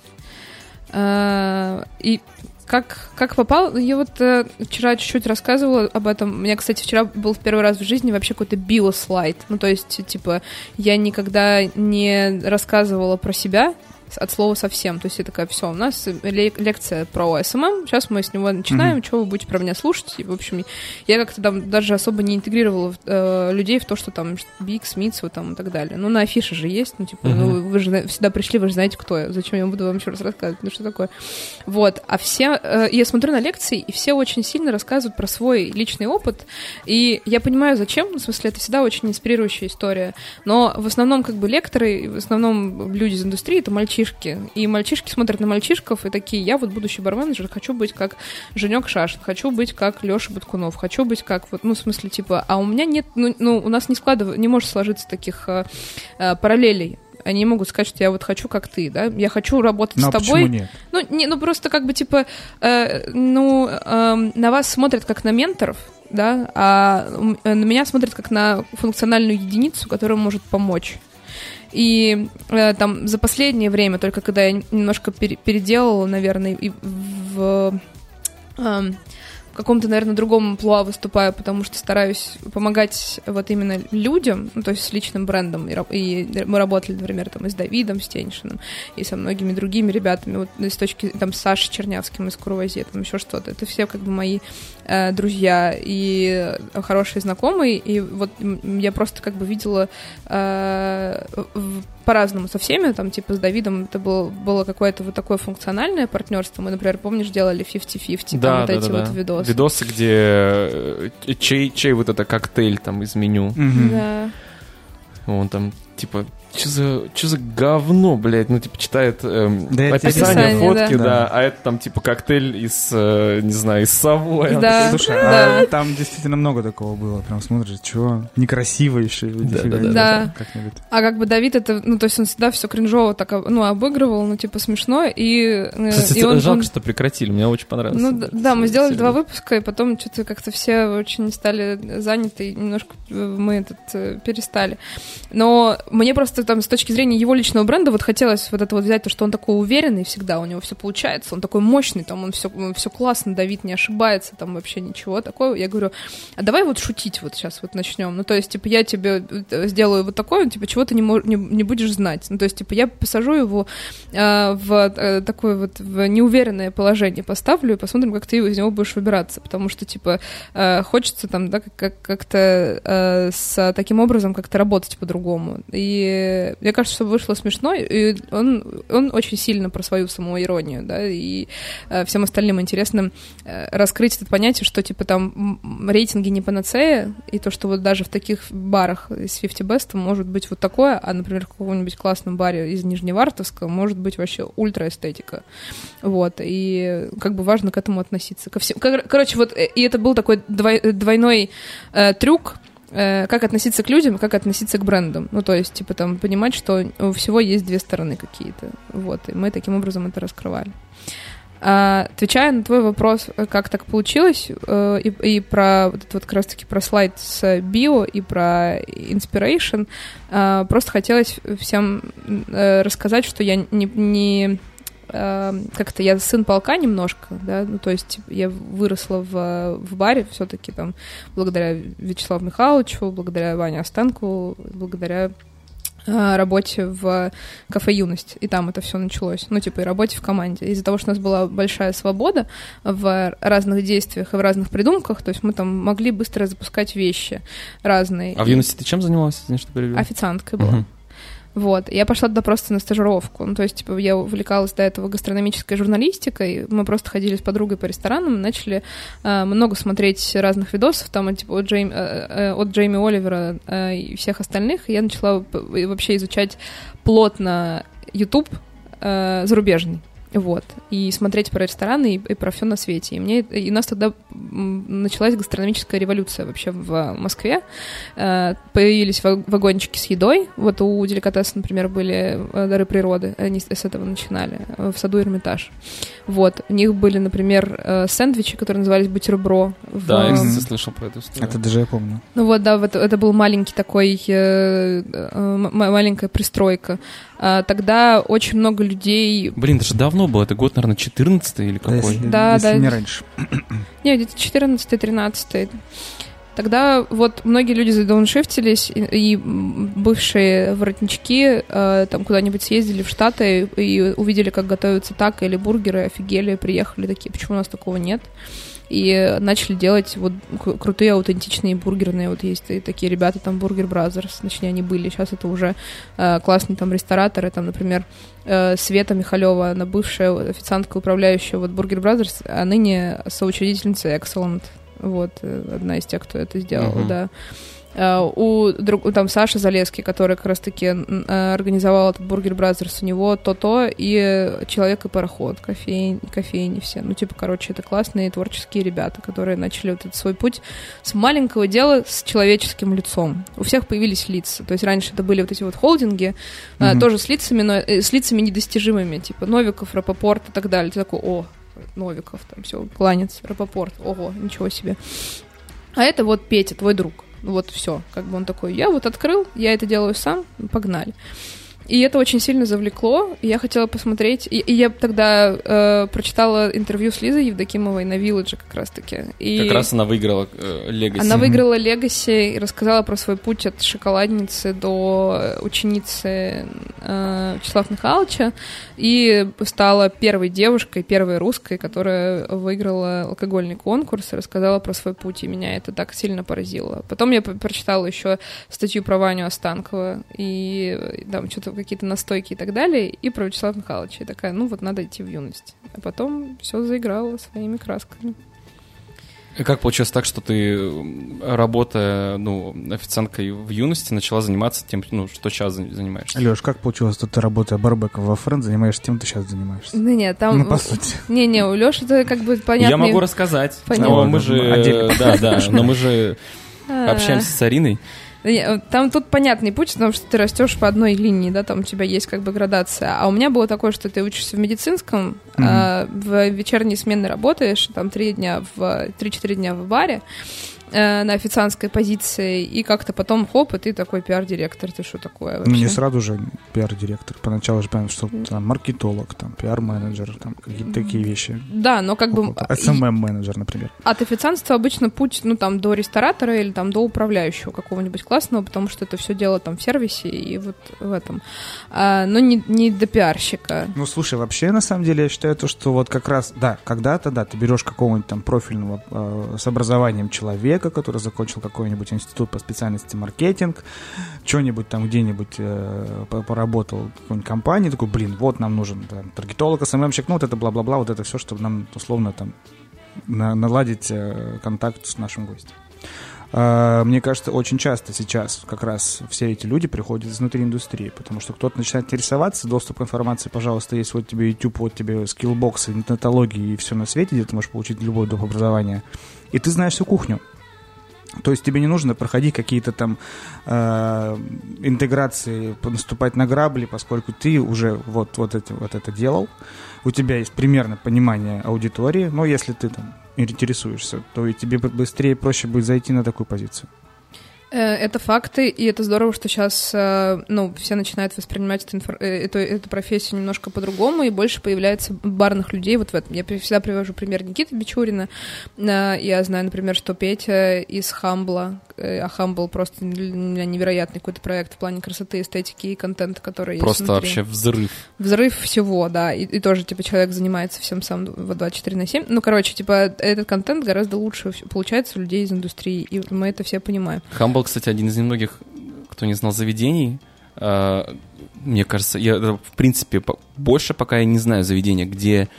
А, и как, как попал? Я вот э, вчера чуть-чуть рассказывала об этом. У меня, кстати, вчера был в первый раз в жизни вообще какой-то биослайд. Ну, то есть, типа, я никогда не рассказывала про себя от слова совсем. То есть я такая, все, у нас ле- лекция про SMM, сейчас мы с него начинаем, что вы будете про меня слушать. И, в общем, я как-то там даже особо не интегрировала э, людей в то, что там Биг, Смитс, вот там и так далее. Ну, на афише же есть, ну, типа, ну, Мгм. вы же всегда пришли, вы же знаете, кто я. Зачем я буду вам еще раз рассказывать? Ну, что такое? Вот. А все... э, я смотрю на лекции, и все очень сильно рассказывают про свой личный опыт. И я понимаю, зачем. Ну, в смысле, это всегда очень инспирирующая история. Но в основном, как бы, лекторы, в основном люди из индустрии — это мальчишки. И мальчишки смотрят на мальчишков и такие, я вот будущий барменеджер, хочу быть как Женек Шашин, хочу быть как Леша Баткунов, хочу быть как вот, ну, в смысле, типа, а у меня нет, ну, ну у нас не складывается, не может сложиться таких э, э, параллелей. Они не могут сказать, что я вот хочу как ты, да, я хочу работать Ну, с а тобой. почему нет? Ну, не, ну просто как бы типа, э, ну, эм, на вас смотрят как на менторов, да, а э, на меня смотрят как на функциональную единицу, которая может помочь. И э, там за последнее время, только когда я немножко пере- переделала, наверное, и в в каком-то, наверное, другом амплуа выступаю, потому что стараюсь помогать вот именно людям, ну, то есть с личным брендом. И, и мы работали, например, там и с Давидом Стеньшиным, и со многими другими ребятами, вот с точки, там, с Сашей Чернявским из Курвазе, там еще что-то. Это все как бы мои э, друзья и э, хорошие знакомые, и вот я просто как бы видела э, в- по-разному со всеми, там, типа, с Давидом это было, было какое-то вот такое функциональное партнерство. Мы, например, помнишь, делали 50-50, там, Да, вот да, эти да, вот да. видосы. Видосы, где э, чей, чей вот это коктейль там из меню. Мгм. Да. Он там, типа, что за, чё за говно, блядь, ну, типа, читает эм, Да, описание, описание, фотки, да. да. а это там, типа, коктейль из, э, не знаю, из Савоя. Да. Слушай, Да. а там действительно много такого было. Прям смотришь, чего? Некрасиво еще. Да, да, да. знаю, Как-нибудь. А как бы Давид это, ну, то есть он всегда все кринжово так, ну, обыгрывал, ну, типа, смешно, и, э, Кстати, и он, жалко, он- что прекратили, мне очень понравилось. Ну да, да, мы сделали Сериал. два выпуска, и потом что-то как-то все очень стали заняты, и немножко мы этот э, перестали. Но мне просто там с точки зрения его личного бренда вот хотелось вот это вот взять, то, что он такой уверенный всегда, у него все получается, он такой мощный, там он все, все классно, Давид не ошибается, там вообще ничего такого. Я говорю, а давай вот шутить вот сейчас вот начнем. Ну, то есть, типа, я тебе э, сделаю вот такое, типа, чего ты не, не, не будешь знать. Ну, то есть, типа, я посажу его э, в э, такое вот в неуверенное положение, поставлю и посмотрим, как ты из него будешь выбираться. Потому что, типа, э, хочется там, да, как- как-то э, с таким образом как-то работать по-другому. И мне кажется, что вышло смешно, и он, он очень сильно про свою самоиронию, да, и э, всем остальным интересно э, раскрыть это понятие, что, типа, там рейтинги не панацея, и то, что вот даже в таких барах с 50 Best может быть вот такое, а, например, в каком-нибудь классном баре из Нижневартовска может быть вообще ультра эстетика. Вот, и как бы важно к этому относиться. Ко всем. Кор- Короче, вот, э, и это был такой двой- двойной э, трюк, э, как относиться к людям, как относиться к брендам. Ну, то есть, типа, там, понимать, что у всего есть две стороны какие-то. Вот, и мы таким образом это раскрывали. А, отвечая на твой вопрос, э, как так получилось, э, и, и про вот вот как раз-таки про слайд с био и про inspiration, а, просто хотелось всем э, рассказать, что я не, не э, как-то я сын полка немножко, да, ну то есть я выросла в, в баре все-таки там благодаря Вячеславу Михайловичу, благодаря Ване Останку, благодаря э, работе в кафе «Юность», и там это все началось, ну, типа, и работе в команде. Из-за того, что у нас была большая свобода в разных действиях и в разных придумках, то есть мы там могли быстро запускать вещи разные. А в юности ты чем занималась, извини, что перебил? Официанткой была. Мгм. Вот. Я пошла туда просто на стажировку. Ну, то есть, типа, я увлекалась до этого гастрономической журналистикой. Мы просто ходили с подругой по ресторанам, начали э, много смотреть разных видосов, там, типа, от, Джейм- э, э, от Джейми Оливера э, и всех остальных. И я начала вообще изучать плотно YouTube э, зарубежный. Вот. И смотреть про рестораны и, и про все на свете. И, мне, и у нас тогда началась гастрономическая революция вообще в Москве. Э, Появились ва- вагончики с едой. Вот у деликатеса, например, были э, дары природы. Они с этого начинали. э, В саду Эрмитаж. Вот. У них были, например, э, сэндвичи, которые назывались бутербро. в- Да, я, кстати, слышал про эту историю. Это даже я помню. ну вот, да, вот это был маленький такой, э, э, маленькая пристройка. А, Тогда очень много людей... Блин, это же давно было, это год, наверное, 14 или Да, какой? если, Да, если да. не раньше. Не, где-то 14-13. Тогда вот многие люди задауншифтились, и, и бывшие воротнички э, там куда-нибудь съездили в Штаты и увидели, как готовятся тако или бургеры, офигели, приехали такие, почему у нас такого нет? И начали делать вот кру- крутые аутентичные бургерные. Вот есть и такие ребята, там Burger Brothers, точнее, они были. Сейчас это уже э, классные там рестораторы, там, например, э, Света Михалева, она бывшая официантка, управляющая вот Burger Brothers, а ныне соучредительница Excellent. Вот, э, одна из тех, кто это сделал, Мгм. да. Э, У друг, там Саша Залеский, который как раз-таки э, организовал этот Burger Brothers, у него то-то и Человек и пароход, кофейни, кофейни все. Ну, типа, короче, это классные творческие ребята, которые начали вот этот свой путь с маленького дела с человеческим лицом. У всех появились лица. То есть раньше это были вот эти вот холдинги, Мгм. тоже с лицами, но с лицами недостижимыми, типа Новиков, Рапопорт и так далее. Ты такой, о, Новиков, там все, кланец, Рапопорт, ого, ничего себе. А это вот Петя, твой друг. Вот все. Как бы он такой, я вот открыл, я это делаю сам, погнали. И это очень сильно завлекло. И я хотела посмотреть. И, и я тогда э, прочитала интервью с Лизой Евдокимовой на Вилладже как раз-таки. И Как раз она выиграла э, Legacy. она выиграла Легаси и рассказала про свой путь от шоколадницы до э, ученицы э, Вячеслава Михайловича. И стала первой девушкой, первой русской, которая выиграла алкогольный конкурс и рассказала про свой путь. И меня это так сильно поразило. Потом я прочитала еще статью про Ваню Останкова и э, там что-то какие-то настойки и так далее, и про Вячеслава Михайловича. И такая, ну вот надо идти в юность. А потом все заиграло своими красками. И Как получилось так, что ты, м, работая, ну, официанткой в юности, начала заниматься тем, ну, что сейчас за- занимаешься? Леш, как получилось, что ты, работая барбеком во Френд, занимаешься тем, ты сейчас занимаешься? Ну нет, там... Ну, по сути. Не-не, у Лёши это как бы понятно. Я могу рассказать. Понятно. Но мы же, отдельно. да, да, но мы же А. общаемся с Ариной. Не, Там тут понятный путь, потому что ты растешь по одной линии, да, там у тебя есть как бы градация. А у меня было такое, что ты учишься в медицинском, Мгм. а, в вечерние смены работаешь, там три дня в три-четыре дня в баре, э, на официантской позиции, и как-то потом хоп, и ты такой пиар-директор, ты что такое вообще? Ну, не сразу же пиар-директор. Поначалу же понятно, что там маркетолог, там пиар-менеджер, там какие-то такие вещи. Да, но как бы... SMM-менеджер, например. От официантства обычно путь, ну, там, до ресторатора или там до управляющего какого-нибудь классного, потому что это все дело там в сервисе и вот в этом. А, но не, не до пиарщика. Ну, слушай, вообще, на самом деле, я считаю то, что вот как раз, да, когда-то, да, ты берешь какого-нибудь там профильного э, с образованием человека, который закончил какой-нибудь институт по специальности маркетинг, что-нибудь там где-нибудь э, поработал в какой-нибудь компании, такой, блин, вот нам нужен там, таргетолог, СММщик, ну, вот это бла-бла-бла, вот это все, чтобы нам, условно, там, на, наладить э, контакт с нашим гостем. А, мне кажется, очень часто сейчас как раз все эти люди приходят изнутри индустрии, потому что кто-то начинает интересоваться, доступ к информации, пожалуйста, есть вот тебе YouTube, вот тебе скиллбоксы, интернетологии и все на свете, где ты можешь получить любое доп. образование. И ты знаешь всю кухню. То есть тебе не нужно проходить какие-то там э, интеграции, наступать на грабли, поскольку ты уже вот, вот, это, вот это делал. У тебя есть примерно понимание аудитории, но если ты там интересуешься, то и тебе быстрее и проще будет зайти на такую позицию. Э, это факты, и это здорово, что сейчас э, ну, все начинают воспринимать эту. Э, эту, эту профессию немножко по-другому, и больше появляется барных людей вот в этом. Я всегда привожу пример Никиты Бичурина. Я знаю, например, что Петя из Хамбла, а Хамбл просто для меня невероятный какой-то проект в плане красоты, эстетики и контента, который просто есть вообще взрыв. Взрыв всего, да, и, и тоже, типа, человек занимается всем сам в 24 на 7. Ну, короче, типа, этот контент гораздо лучше получается у людей из индустрии, и мы это все понимаем. Хамбл кстати, один из немногих, кто не знал заведений. А, мне кажется, я, в принципе, больше пока я не знаю заведения, где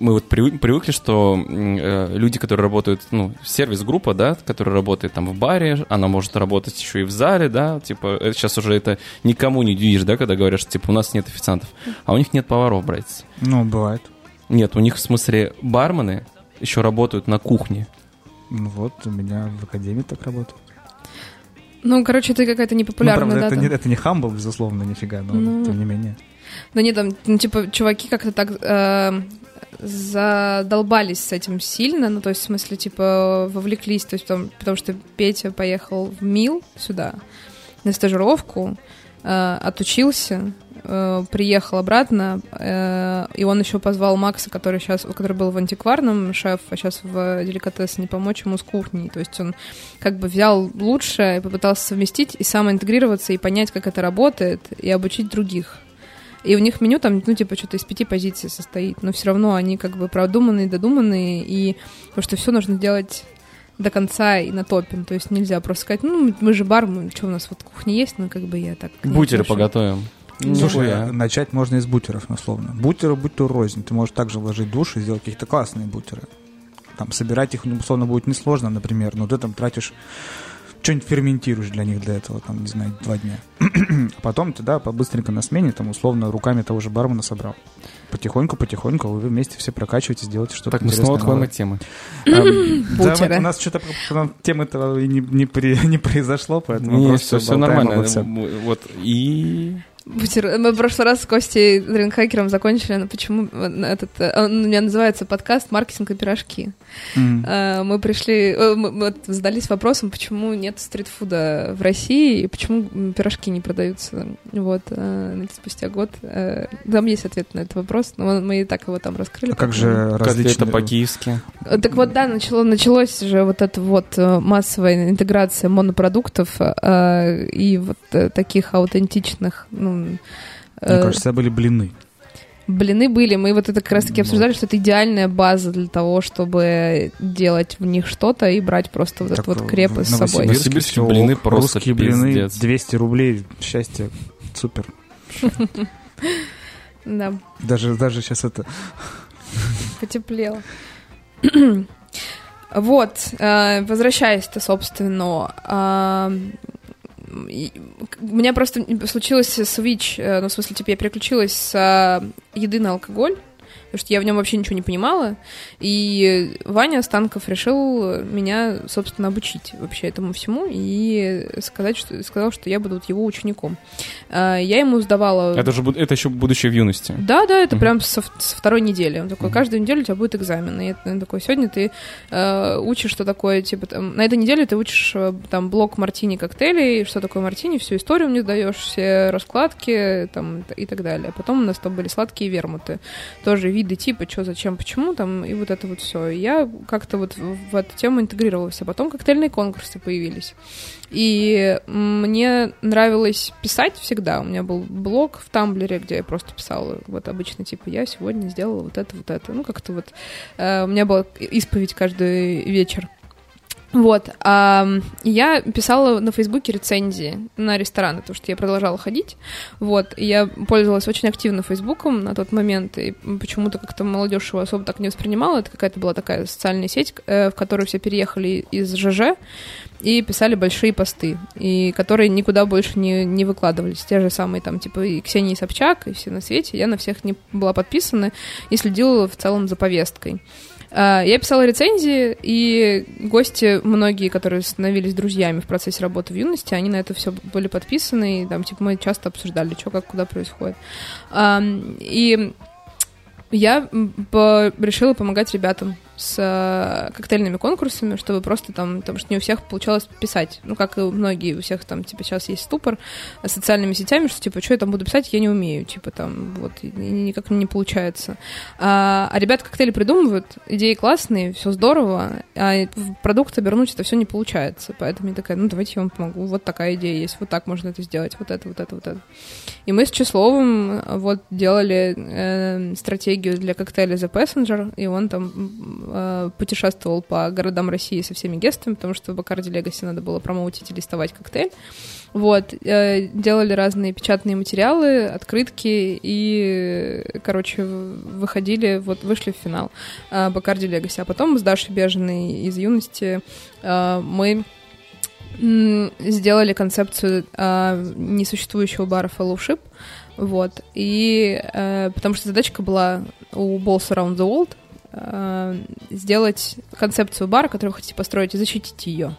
мы вот привыкли, что э, люди, которые работают, ну, сервис-группа, да, которая работает там в баре, она может работать еще и в зале, да, типа, это сейчас уже это никому не удивишь, да, когда говорят, что, типа, у нас нет официантов, а у них нет поваров, братья. Ну, бывает. Нет, у них, в смысле, бармены еще работают на кухне. Ну вот, у меня в академии так работают. Ну, короче, это какая-то непопулярная ну, правда, дата. Это не, это не Humble, безусловно, нифига, но ну, тем не менее. Да нет, там, ну, типа, чуваки как-то так э, задолбались с этим сильно, ну, то есть, в смысле, типа, вовлеклись, то есть, потому, потому что Петя поехал в МИЛ сюда на стажировку, э, отучился, э, приехал обратно, э, и он еще позвал Макса, который сейчас, который был в антикварном шеф, а сейчас в деликатес, не помочь ему с кухней. То есть он как бы взял лучшее и попытался совместить и сам интегрироваться и понять, как это работает, и обучить других. И у них меню там, ну, типа, что-то из пяти позиций состоит, но все равно они как бы продуманные, додуманные, и потому что все нужно делать до конца и на топе. То есть нельзя просто сказать, ну, мы же бар, мы, что у нас вот кухня есть, ну, как бы я так... Бутеры поготовим. Слушай, а начать можно из бутеров, условно. Бутеры, будь то рознь. Ты можешь также вложить душ и сделать какие-то классные бутеры. Там собирать их, условно, будет несложно, например, но ты там тратишь что-нибудь ферментируешь для них для этого, там, не знаю, два дня. а потом ты, да, побыстренько на смене, там, условно, руками того же бармена собрал. Потихоньку, потихоньку вы вместе все прокачиваете, делаете что-то Так, мы снова отходим от темы. Да, у нас что-то темы этого не произошло, поэтому просто все нормально. Вот, и... Бутер... Мы в прошлый раз с Костей Дринхакером закончили, но почему этот... Он у меня называется подкаст «Маркетинг и пирожки». Mm. Мы пришли... Э, мы задались вопросом, почему нет стритфуда в России и почему пирожки не продаются. Вот. Э, спустя год. Э, там есть ответ на этот вопрос, но мы и так его там раскрыли. А как же различные... это по-киевски? Так вот, да, начало, началось же вот эта вот массовая интеграция монопродуктов и вот таких аутентичных, ну, мне э, кажется, были блины. Блины были, мы вот это как раз таки обсуждали, что это идеальная база для того, чтобы делать в них что-то и брать просто вот так этот вот креп с собой. Новосибирские блины просто Русские блины 200 рублей, счастье, супер. Да. Даже, даже сейчас это... Потеплело. Вот, э, возвращаясь-то, собственно, у меня просто случилось свич, э, ну, в смысле, типа, я переключилась с э, еды на алкоголь, потому что я в нем вообще ничего не понимала, и Ваня Станков решил меня, собственно, обучить вообще этому всему и сказать, что, сказал, что я буду вот его учеником. А, Я ему сдавала... Это же это еще будущее в юности. Да, да, это Мгм. прям со, со второй недели. Он такой, каждую неделю у тебя будет экзамен. И он такой, сегодня ты э, учишь, что такое, типа, там, на этой неделе ты учишь э, там блок мартини коктейлей, что такое мартини, всю историю мне даешь, все раскладки там и так далее. Потом у нас там были сладкие вермуты. Тоже виды типа, что, зачем, почему там, и вот это вот все. Я как-то вот в, в эту тему интегрировалась. А потом коктейльные конкурсы появились. И мне нравилось писать всегда. У меня был блог в Тамблере, где я просто писала вот обычно, типа, я сегодня сделала вот это, вот это. Ну, как-то вот э, у меня была исповедь каждый вечер. Вот. А я писала на Фейсбуке рецензии на рестораны, потому что я продолжала ходить. Вот. И я пользовалась очень активно Фейсбуком на тот момент, и почему-то как-то молодежь его особо так не воспринимала. Это какая-то была такая социальная сеть, э, в которую все переехали из ЖЖ и писали большие посты, и которые никуда больше не, не выкладывались. Те же самые там, типа, и Ксении Собчак, и все на свете. Я на всех не была подписана и следила в целом за повесткой. А, Я писала рецензии, и гости, многие, которые становились друзьями в процессе работы в юности, они на это все были подписаны, и там, типа, мы часто обсуждали, что, как, куда происходит. И я решила помогать ребятам с э, коктейльными конкурсами, чтобы просто там, потому что не у всех получалось писать. Ну, как и многие, у всех там, типа, сейчас есть ступор с социальными сетями, что, типа, что я там буду писать, я не умею, типа, там, вот, никак не получается. А, а ребята коктейли придумывают, идеи классные, все здорово, а в продукт обернуть это все не получается. Поэтому я такая, ну, давайте я вам помогу. Вот такая идея есть, вот так можно это сделать, вот это, вот это, вот это. И мы с Числовым э, вот делали э, стратегию для коктейля The Passenger, и он там э, путешествовал по городам России со всеми гестами, потому что в Бакарди Легаси надо было промоутить и листовать коктейль. Вот, э, делали разные печатные материалы, открытки и, короче, выходили, вот вышли в финал э, Бакарди Легаси. А потом с Дашей Бежиной из юности э, мы сделали концепцию э, несуществующего бара Fellowship, вот, и э, потому что задачка была у Balls Around the World э, сделать концепцию бара, которую вы хотите построить, и защитить ее.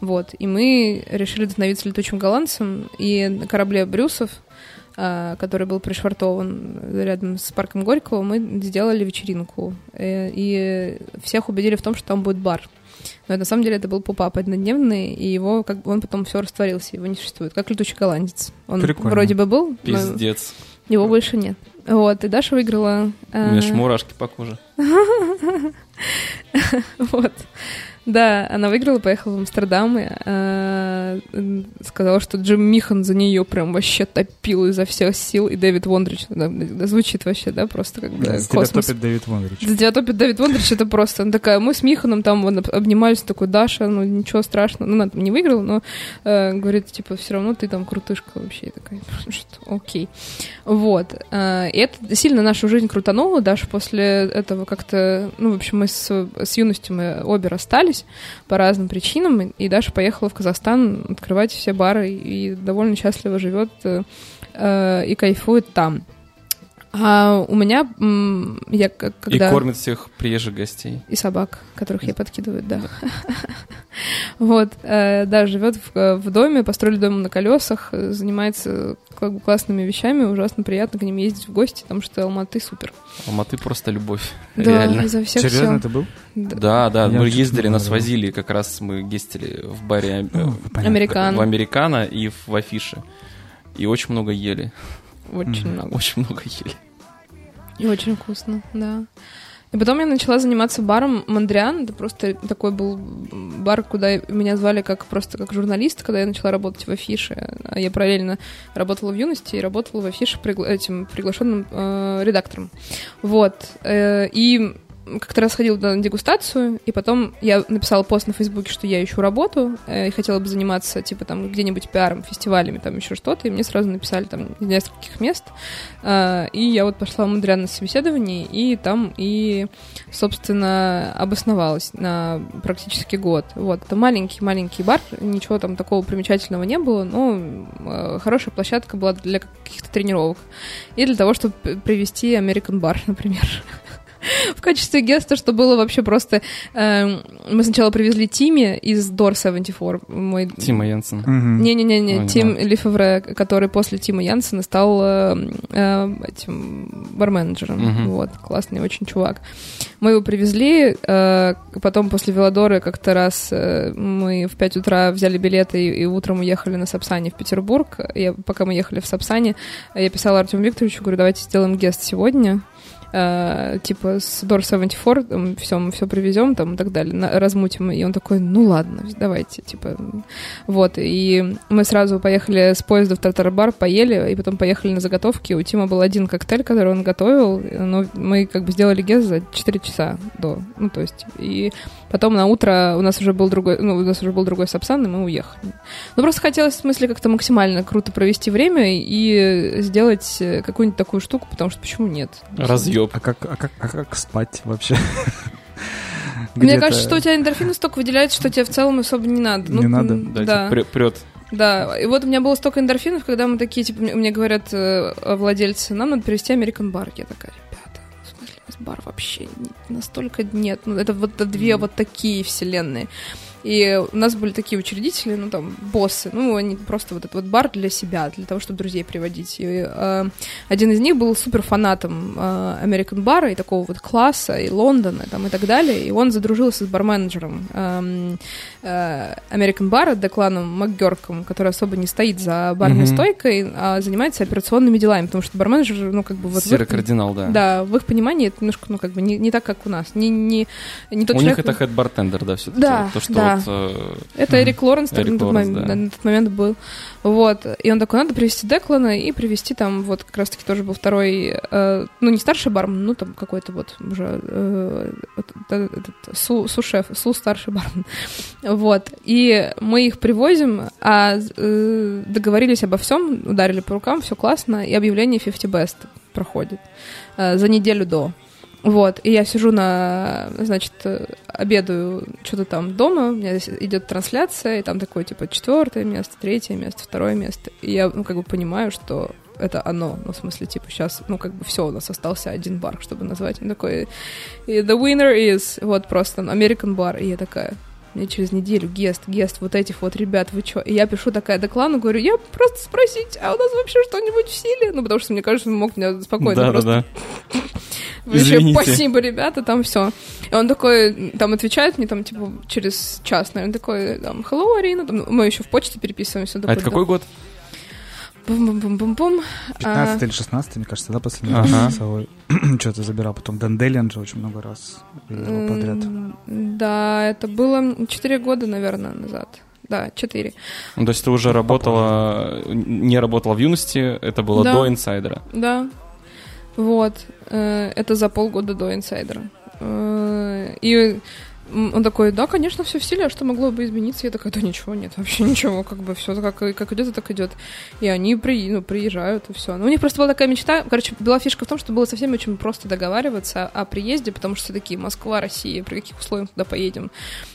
Вот, и мы решили становиться летучим голландцем, и на корабле Брюсов, э, который был пришвартован рядом с парком Горького, мы сделали вечеринку, э, и всех убедили в том, что там будет бар. Но на самом деле это был поп-ап однодневный, и его как он потом все растворился, его не существует, как летучий голландец. Он Прикольно. вроде бы был, но Пиздец. его больше нет. Вот, и Даша выиграла. У меня аж э, мурашки по коже. Вот. Да, она выиграла, поехала в Амстердам, и, э, сказала, что Джим Михан за нее прям вообще топил изо всех сил, и Дэвид Вондрич, да, звучит вообще, да, просто как бы Да, с тебя топит Дэвид Вондрич. За тебя топит Дэвид Вондрич, это просто, она такая, мы с Миханом там обнимались, такой, Даша, ну ничего страшного, ну она там не выиграла, но э, говорит, типа, все равно ты там крутышка вообще, такая, что, окей. Вот, Э, и это сильно нашу жизнь крутануло, Даша после этого как-то, ну, в общем, мы с, с юностью мы обе расстались по разным причинам, и- и Даша поехала в Казахстан открывать все бары, и довольно счастливо живет э, э, и кайфует там. А у меня, я когда... И кормит всех приезжих гостей. И собак, которых я подкидываю, да. Вот, э, да, живет в, э, в доме, построили дом на колесах, занимается как бы классными вещами, ужасно приятно к ним ездить в гости, потому что Алматы супер. Алматы просто любовь. Да, Реально. изо всех Серьезно это был? Да. Да, мы ездили, нас возили, как раз мы ездили в баре э, Ну. Американо. в Американо и в Афише. И очень много ели. Очень Мгм. много. Очень много ели. И очень вкусно, да. И потом я начала заниматься баром Мандриан. Это просто такой был бар, куда меня звали как просто как журналист, когда я начала работать в афише. А Я параллельно работала в юности и работала в афише пригла- этим приглашенным э, редактором. Вот. Э, и как-то раз ходила на дегустацию, и потом я написала пост на Фейсбуке, что я ищу работу, э, и хотела бы заниматься, типа, там, где-нибудь пиаром, фестивалями, там, еще что-то, и мне сразу написали, там, из нескольких мест, э, и я вот пошла в Мудрян на собеседование, и там и, собственно, обосновалась на практически год. Вот, это маленький-маленький бар, ничего там такого примечательного не было, но э, хорошая площадка была для каких-то тренировок. И для того, чтобы привести American Bar, например в качестве геста, что было вообще просто... Э, мы сначала привезли Тими из Door 74. Мой... Тима Янсена. Мгм. Не-не-не, Ой, Тим. Лифевре, который после Тима Янсена стал э, э, этим барменеджером. Мгм. Вот, классный очень чувак. Мы его привезли, э, потом после Велодоры как-то раз э, мы в 5 утра взяли билеты и, и утром уехали на Сапсане в Петербург. Я, пока мы ехали в Сапсане, я писала Артему Викторовичу, говорю, давайте сделаем гест сегодня. Э, типа с Door 74, все, мы все привезем там и так далее, на- размутим. И он такой, ну ладно, давайте, типа, вот. И мы сразу поехали с поезда в Тартар-бар, поели, и потом поехали на заготовки. У Тима был один коктейль, который он готовил, но мы как бы сделали гез за 4 часа до, ну, то есть, и потом на утро у нас уже был другой, ну, у нас уже был другой сапсан, и мы уехали. Ну, просто хотелось, в смысле, как-то максимально круто провести время и сделать какую-нибудь такую штуку, потому что почему нет? Разъеб. А как, а как, а как спать вообще? Мне кажется, что у тебя эндорфины столько выделяется, что тебе в целом особо не надо. Не надо? м, Да, Да, типа, прет. да. И вот у меня было столько эндорфинов, когда мы такие, типа, мне говорят э, владельцы, нам надо привезти American Bar. Я такая, ребята, в смысле, у нас бар вообще не- настолько нет. Ну, это вот две вот такие вселенные. И у нас были такие учредители, ну, там, боссы, ну, они просто вот этот вот бар для себя, для того, чтобы друзей приводить. И э, один из них был супер фанатом э, American бара и такого вот класса, и Лондона, там, и так далее. И он задружился с барменеджером эм, э, American бара, Декланом МакГерком, который особо не стоит за барной Мгм. стойкой, а занимается операционными делами, потому что барменджер, ну, как бы вот... Серый их- кардинал, да. Да, в их понимании это немножко, ну, как бы не, не так, как у нас. Не, не, не тот У человек... них это head bartender, да, все-таки. Да, То, что да. Вот... э, Это Эрик Лоренс Эрик на, тот Лоренс, момент, да. на тот момент был. Вот. И он такой, надо привести Деклана и привести там, вот как раз-таки тоже был второй, э, ну, не старший бармен, ну, там какой-то вот уже э, вот этот, этот су, су-шеф, су-старший бармен. Вот. И мы их привозим, а э, договорились обо всем, ударили по рукам, все классно, и объявление 50 Best проходит э, за неделю до. Вот, и я сижу на, значит, э, обедаю что-то там дома, у меня здесь идет трансляция, и там такое, типа, четвертое место, третье место, второе место. И я, ну, как бы понимаю, что это оно. Ну, в смысле, типа, сейчас, ну, как бы все, у нас остался один бар, чтобы назвать. Он такой, the winner is, вот просто, American bar. И я такая, мне через неделю гест, гест вот этих вот ребят, вы чё? И я пишу такая Деклану, говорю, я просто спросить, а у нас вообще что-нибудь в силе? Ну, потому что, мне кажется, он мог меня спокойно просто Да-да-да. Вообще, Извините. спасибо, ребята, там все. И он такой, там отвечает мне, там, типа, через час, наверное, такой, там, hello, Арина, там, мы еще в почте переписываемся. А это какой год? Бум-бум-бум-бум. 15 А, или 16, мне кажется, да, последний Ага. раз часовой. Что-то забирал. Потом Данделиан же очень много раз подряд. Да, это было 4 года, наверное, назад. Да, 4. Ну, то есть ты уже работала, не работала в юности, это было Да. до инсайдера. Да. Вот. Э, Это за полгода до инсайдера. Э, И он такой, да, конечно, все в силе, а что могло бы измениться? Я такая, да ничего, нет, вообще ничего, как бы все как, как идет, так идет. И они при, ну, приезжают, и все. Но у них просто была такая мечта, короче, была фишка в том, что было со всеми очень просто договариваться о приезде, потому что такие Москва, Россия, при каких условиях туда поедем?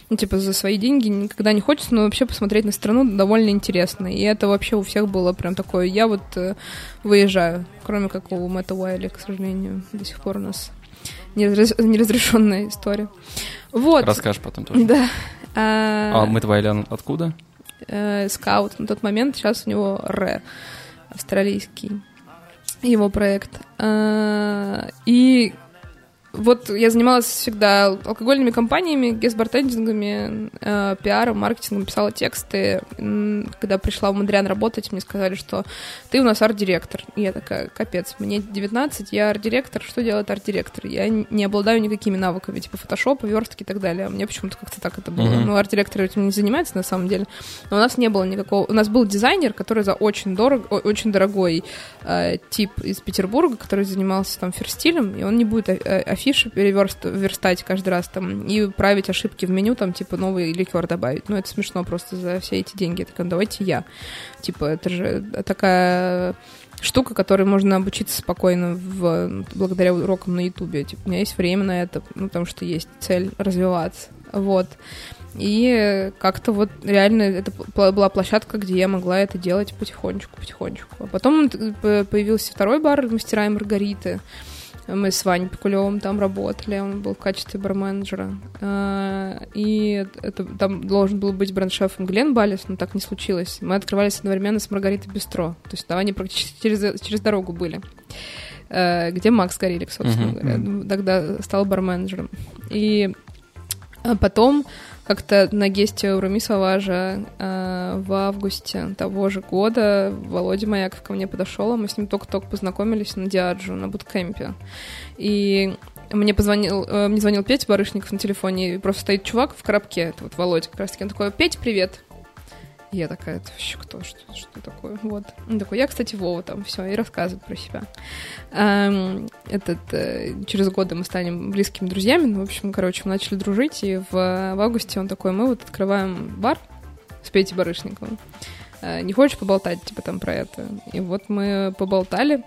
Ну, типа, за свои деньги никогда не хочется, но вообще посмотреть на страну довольно интересно. И это вообще у всех было прям такое, я вот э, выезжаю, кроме как у Мэтта Уайли, к сожалению, до сих пор у нас неразрешенная история. Вот. Расскажешь потом тоже. Да. А А, Мэтт Вайлян откуда? э, скаут на тот момент, сейчас у него Ре, австралийский, его проект. А, И вот я занималась всегда алкогольными компаниями, гест-бартендингами, э, пиаром, маркетингом, писала тексты. Когда пришла в Мадриан работать, мне сказали, что ты у нас арт-директор. И я такая, капец, мне 19, я арт-директор, что делает арт-директор? Я не обладаю никакими навыками, типа фотошопа, верстки и так далее. А Мне почему-то как-то так это было. Мгм. Ну, арт-директор этим не занимается на самом деле. Но у нас не было никакого... У нас был дизайнер, который за очень дорого, о- очень дорогой э, тип из Петербурга, который занимался там ферстилем, и он не будет а- а- афиши афиши переверстать каждый раз там и править ошибки в меню, там, типа, новый ликер добавить. Ну, это смешно просто за все эти деньги. Я такая, «Ну, давайте я. Типа, это же такая штука, которой можно обучиться спокойно в, благодаря урокам на Ютубе. Типа, у меня есть время на это, ну, потому что есть цель развиваться. Вот. И как-то вот реально это была площадка, где я могла это делать потихонечку, потихонечку. А потом появился второй бар «Мастера и Маргариты». Мы с Ваней Пикулевым там работали, он был в качестве барменеджера. А, и это, там должен был быть бренд-шефом Глен Балис, но так не случилось. Мы открывались одновременно с Маргаритой Бистро. То есть да, они практически через, через дорогу были. А, где Макс Горелик, собственно uh-huh, говоря. Тогда стал барменеджером. И потом как-то на гесте у Руми Саважа э, в августе того же года Володя Маяков ко мне подошел, а мы с ним только-только познакомились на Диаджу, на буткемпе. И мне позвонил, э, мне звонил Петя Барышников на телефоне, и просто стоит чувак в коробке, это вот Володя как раз таки, он такой, Петя, привет. Я такая, это вообще кто, что, что такое? Вот. Он такой, я, кстати, Вова там, все, и рассказывает про себя. Эм, этот, э, через годы мы станем близкими друзьями, ну, в общем, короче, мы начали дружить, и в, в августе он такой, мы вот открываем бар с Петей Барышниковым. Э, не хочешь поболтать, типа, там, про это? И вот мы поболтали,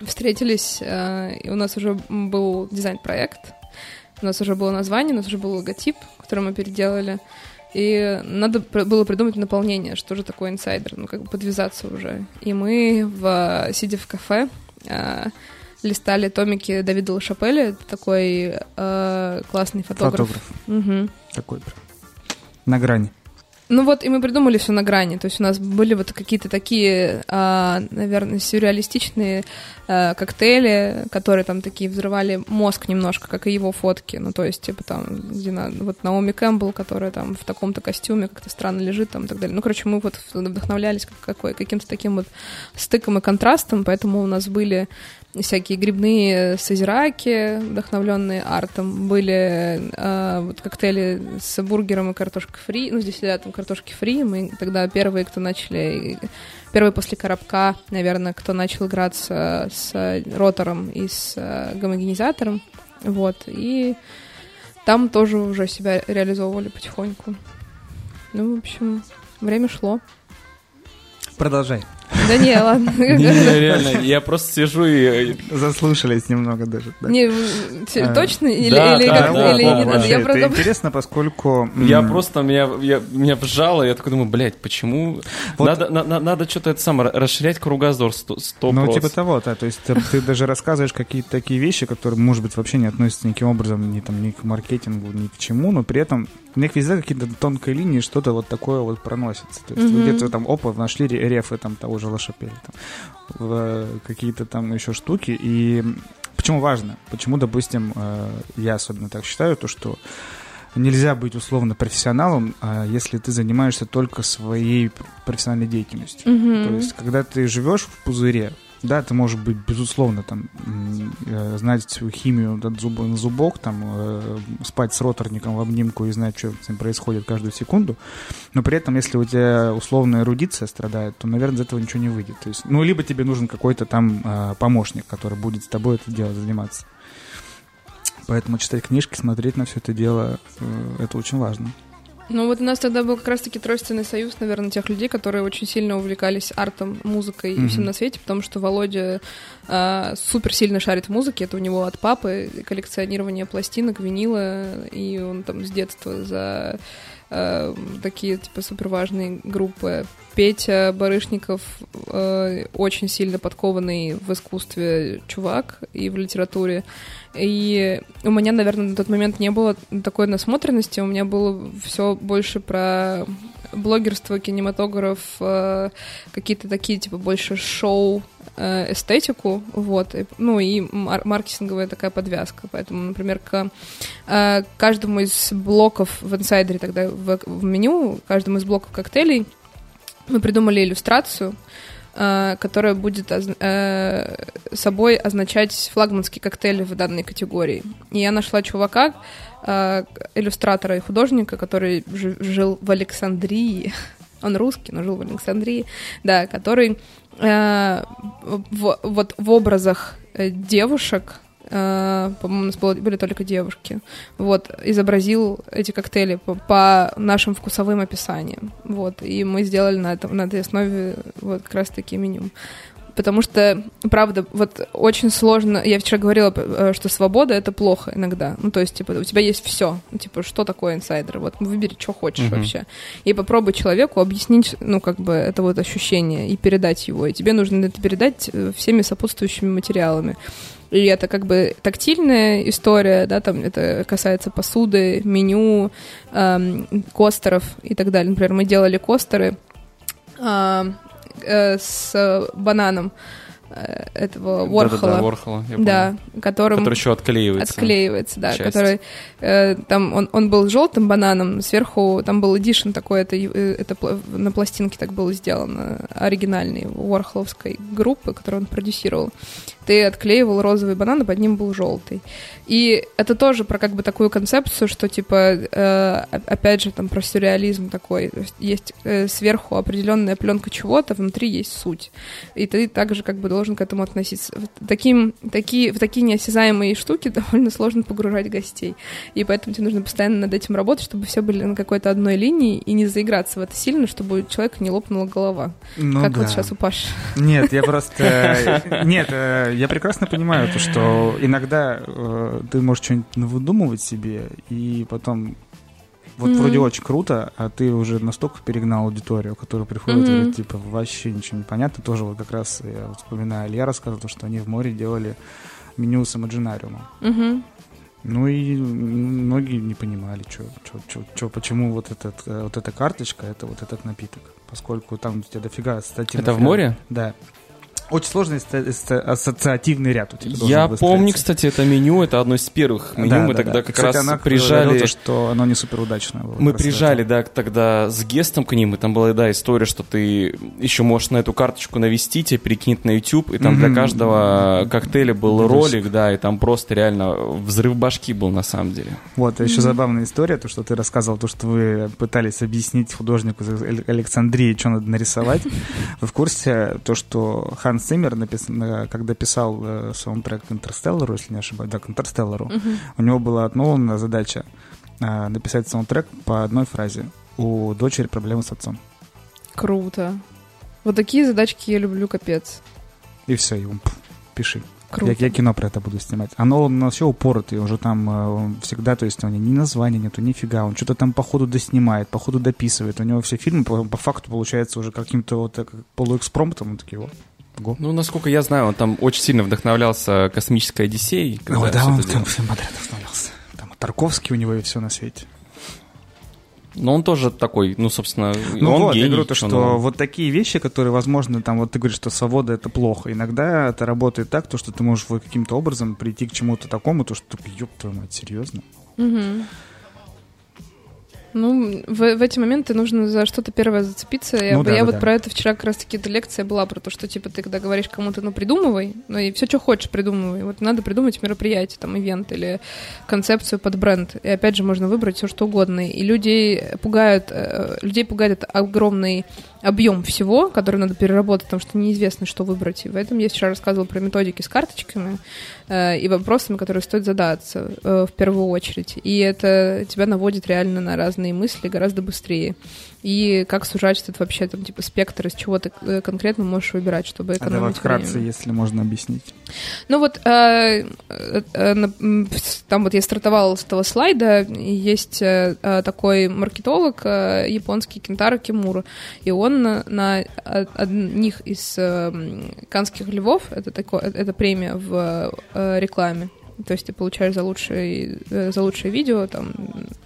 встретились, э, и у нас уже был дизайн-проект, у нас уже было название, у нас уже был логотип, который мы переделали, и надо было придумать наполнение, что же такое инсайдер, ну, как бы подвязаться уже. И мы, в, сидя в кафе, э, листали томики Давида Лашапеля, такой э, классный фотограф. Фотограф. Угу. Такой прям. На грани. Ну вот, и мы придумали все на грани. То есть у нас были вот какие-то такие, а, наверное, сюрреалистичные а, коктейли, которые там такие взрывали мозг немножко, как и его фотки. Ну, то есть, типа там, где на, вот Наоми Кэмпбелл, которая там в таком-то костюме как-то странно лежит там и так далее. Ну, короче, мы вот вдохновлялись как, какой, каким-то таким вот стыком и контрастом, поэтому у нас были всякие грибные созираки, вдохновленные артом. Были э, вот коктейли с бургером и картошкой фри. Ну, здесь летом картошки фри. Мы тогда первые, кто начали... Первые после коробка, наверное, кто начал играться с ротором и с э, гомогенизатором. Вот. И там тоже уже себя реализовывали потихоньку. Ну, в общем, время шло. Продолжай. Да не, ладно. Не, реально, я просто сижу и... Заслушались немного даже. Не, а. точно? Или не надо? Я Это интересно, поскольку... Я просто, меня меня вжало, я такой думаю, блядь, почему... Надо что-то это самое, расширять кругозор 100%. Ну, типа того, да, то есть ты даже рассказываешь какие-то такие вещи, которые, может быть, вообще не относятся никаким образом ни, там, ни к маркетингу, ни к чему, но при этом у них везде какие-то тонкие линии, что-то вот такое вот проносится. То есть вы где-то там, опа, нашли рефы там того же Лошапеля, там, какие-то там еще штуки. И почему важно? Почему, допустим, э, я особенно так считаю, то, что нельзя быть условно профессионалом, а если ты занимаешься только своей профессиональной деятельностью. Mm-hmm. То есть, когда ты живешь в пузыре, да, ты можешь быть, безусловно, там, э, знать свою химию от зуба на зубок, там, э, спать с роторником в обнимку и знать, что с ним происходит каждую секунду. Но при этом, если у тебя условная эрудиция страдает, то, наверное, из этого ничего не выйдет. То есть, ну, либо тебе нужен какой-то там э, помощник, который будет с тобой это дело заниматься. Поэтому читать книжки, смотреть на все это дело, это очень важно. Ну вот у нас тогда был как раз-таки тройственный союз, наверное, тех людей, которые очень сильно увлекались артом, музыкой mm-hmm. и всем на свете, потому что Володя э, супер сильно шарит в музыке, это у него от папы коллекционирование пластинок, винила, и он там с детства за э, такие типа супер важные группы. Петя Барышников э, очень сильно подкованный в искусстве чувак и в литературе. И у меня, наверное, на тот момент не было такой насмотренности, у меня было все больше про блогерство, кинематограф, э, какие-то такие, типа, больше шоу, э, эстетику, вот, ну и маркетинговая такая подвязка, поэтому, например, к э, каждому из блоков в инсайдере тогда в, в меню, каждому из блоков коктейлей мы придумали иллюстрацию, которая будет э, собой означать флагманский коктейль в данной категории. И я нашла чувака, э, иллюстратора и художника, который жил в Александрии. Он русский, но жил в Александрии, да, который в, вот в образах девушек э, по-моему, у нас было, были только девушки, вот, изобразил эти коктейли по, по нашим вкусовым описаниям, вот, и мы сделали на, этом, на этой основе вот как раз-таки меню потому что, правда, вот очень сложно. Я вчера говорила, э, что свобода это плохо иногда. Ну, то есть, типа, у тебя есть все. Ну, типа, что такое инсайдер? Вот выбери, что хочешь mm-hmm. вообще. И попробуй человеку объяснить, ну, как бы, это вот ощущение и передать его. И тебе нужно это передать э, всеми сопутствующими материалами. И это как бы тактильная история, да, там это касается посуды, меню, эм, костеров и так далее. Например, мы делали костеры, э, э, с бананом э, этого Ворхола. Да, да, Ворхола, я да которым... Который еще отклеивается. Отклеивается, да. Часть. Который, э, там, он, он был желтым бананом, сверху там был эдишн такой, это, э, это на пластинке так было сделано, оригинальный, Ворхоловской группы, которую он продюсировал ты отклеивал розовый банан, а под ним был желтый. И это тоже про как бы такую концепцию, что типа, э, опять же, там про сюрреализм такой. Есть э, сверху определенная пленка чего-то, внутри есть суть. И ты также как бы должен к этому относиться. Таким, такие, в такие неосязаемые штуки довольно сложно погружать гостей. И поэтому тебе нужно постоянно над этим работать, чтобы все были на какой-то одной линии и не заиграться в это сильно, чтобы у человека не лопнула голова. Ну, как да. вот сейчас у Паши. Нет, я просто... Нет, э, я прекрасно понимаю то, что иногда э, ты можешь что-нибудь выдумывать себе, и потом вот mm-hmm. вроде очень круто, а ты уже настолько перегнал аудиторию, которая приходит mm-hmm. и говорит, типа, вообще ничего не понятно. Тоже вот как раз я вот вспоминаю, Илья рассказывал, что они в море делали меню с имаджинариумом. Mm-hmm. Ну и многие не понимали, что, что, что, что, почему вот, этот, э, вот эта карточка, это вот этот напиток. Поскольку там у тебя дофига статей. Это в море? Да. Очень сложный ассоциативный ряд у тебя Я помню, кстати, это меню, это одно из первых меню. Да, мы да, тогда да. как кстати, раз она приезжали... То, что оно не супер удачное было. Мы приезжали, да, тогда с гестом к ним, и там была, да, история, что ты еще можешь на эту карточку навести, тебе перекинуть на YouTube, и там mm-hmm. для каждого коктейля был ролик, да, и там просто реально взрыв башки был на самом деле. Вот, а еще mm-hmm. забавная история, то, что ты рассказывал, то, что вы пытались объяснить художнику Александрии, что надо нарисовать. Вы в курсе то, что Хан Ханс Циммер, напис... когда писал э, саундтрек Интерстеллару, если не ошибаюсь, да, к Интерстеллару, у него была одна задача э, написать саундтрек по одной фразе. У дочери проблемы с отцом. Круто. Вот такие задачки я люблю, капец. И все, и он, пиши. Круто. Я, я кино про это буду снимать. Оно на все упоротый, уже там э, всегда, то есть у него ни названия нету, нифига. Он что-то там по ходу доснимает, по ходу дописывает. У него все фильмы по, по факту получается уже каким-то вот так, полуэкспромтом. Он такие, вот, Го. Ну, насколько я знаю, он там очень сильно вдохновлялся космической Одиссеей. Ну да, он там всем подряд вдохновлялся. Там Тарковский у него и все на свете. Но он тоже такой, ну, собственно, ну он вот, гений. Я говорю, то, что но... вот такие вещи, которые, возможно, там, вот ты говоришь, что свобода — это плохо. Иногда это работает так, то, что ты можешь вот каким-то образом прийти к чему-то такому, то, что, ёб твою мать, серьезно? Угу. Ну, в, в эти моменты нужно за что-то первое зацепиться. Ну, я да, я да, вот да. про это вчера как раз-таки эта лекция была, про то, что, типа, ты когда говоришь кому-то, ну, придумывай, ну, и все, что хочешь, придумывай. Вот надо придумать мероприятие, там, ивент или концепцию под бренд. И опять же, можно выбрать все, что угодно. И людей пугают, э, людей пугает это огромный объем всего, который надо переработать, потому что неизвестно, что выбрать. И в этом я вчера рассказывала про методики с карточками и вопросами, которые стоит задаться э, в первую очередь. И это тебя наводит реально на разные мысли гораздо быстрее и как сужать этот вообще там типа спектр, из чего ты э, конкретно можешь выбирать, чтобы экономить а давай вкратце, время. если можно объяснить. Ну вот э, э, э, там вот я стартовала с этого слайда, есть э, э, такой маркетолог э, японский Кентаро Кимура, и он на, на одних из э, канских львов, это, такое, это премия в э, рекламе, то есть ты получаешь за лучшее, э, за лучшее видео там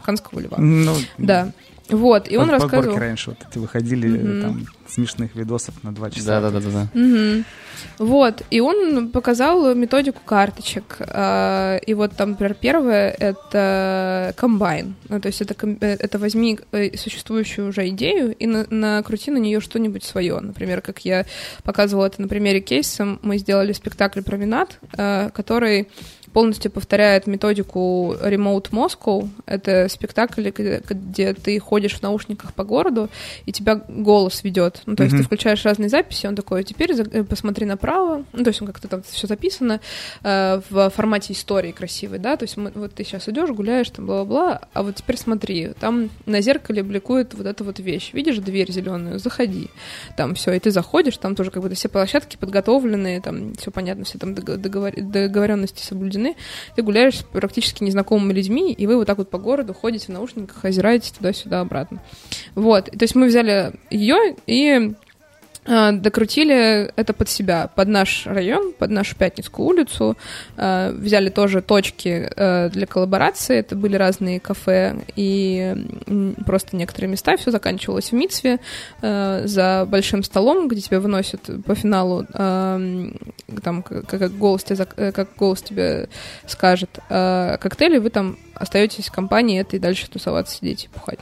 Ханского льва. Ну, да. Вот, и он Под, рассказывал... Подборки раньше вот эти выходили, mm-hmm. там, смешных видосов на два часа. Да-да-да. Mm-hmm. Вот, и он показал методику карточек. А, и вот там, например, первое — это комбайн. Ну, то есть это, э, это возьми э, существующую уже идею и на, накрути на нее что-нибудь свое. Например, как я показывала это на примере кейса, мы сделали спектакль «Променад», который полностью повторяет методику Remote Moscow. Это спектакль, где, где ты ходишь в наушниках по городу, и тебя голос ведет. Ну, то есть Мгм. ты включаешь разные записи, он такой, теперь э, посмотри направо. Ну, то есть он как-то там все записано э, в формате истории красивой, да, то есть мы- вот ты сейчас идешь, гуляешь, там, бла-бла-бла, а вот теперь смотри, там на зеркале бликует вот эта вот вещь. Видишь дверь зеленую? Заходи. Там все, и ты заходишь, там тоже как бы все площадки подготовлены, там все понятно, все там дого- договор- договоренности соблюдены. Ты гуляешь с практически незнакомыми людьми, и вы вот так вот по городу ходите в наушниках, озираетесь туда-сюда обратно. Вот, то есть мы взяли ее и докрутили это под себя, под наш район, под нашу Пятницкую улицу. Э, Взяли тоже точки э, для коллаборации. Это были разные кафе и просто некоторые места. Все заканчивалось в Мицве э, за большим столом, где тебя выносят по финалу, э, там, как, голос тебе, э, как голос тебе скажет, э, коктейли, вы там остаетесь в компании этой и дальше тусоваться, сидеть и пухать.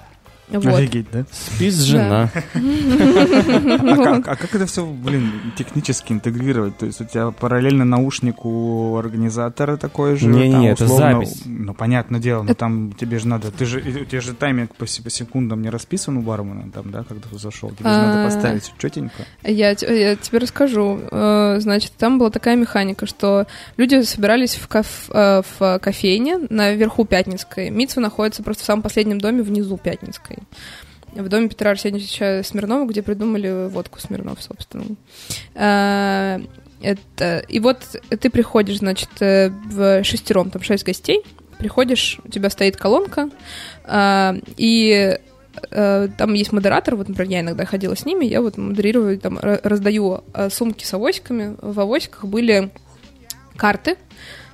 Вот. Офигеть, да? Спис жена. А как, а как это все, блин, технически интегрировать? То есть у тебя параллельно наушник у организатора такой же? Не-не, там, это запись. Ну, понятное дело, но там тебе же надо... Ты же, у тебя же тайминг по, се- по секундам не расписан у бармена, там, да, когда ты зашел? Тебе же надо А. поставить четенько. Я, те- я тебе расскажу. Э, Значит, там была такая механика, что люди собирались в, каф- э, в кофейне наверху Пятницкой. Митсва находится просто в самом последнем доме внизу Пятницкой. В доме Петра Арсеньевича Смирнова, где придумали водку Смирнов, собственно. Э, Это... И вот ты приходишь, значит, э, в шестером, там шесть гостей, приходишь, у тебя стоит колонка, э, и э, там есть модератор, вот, например, я иногда ходила с ними, я вот модерирую, там, ра- раздаю э, сумки с авоськами. В авоськах были карты,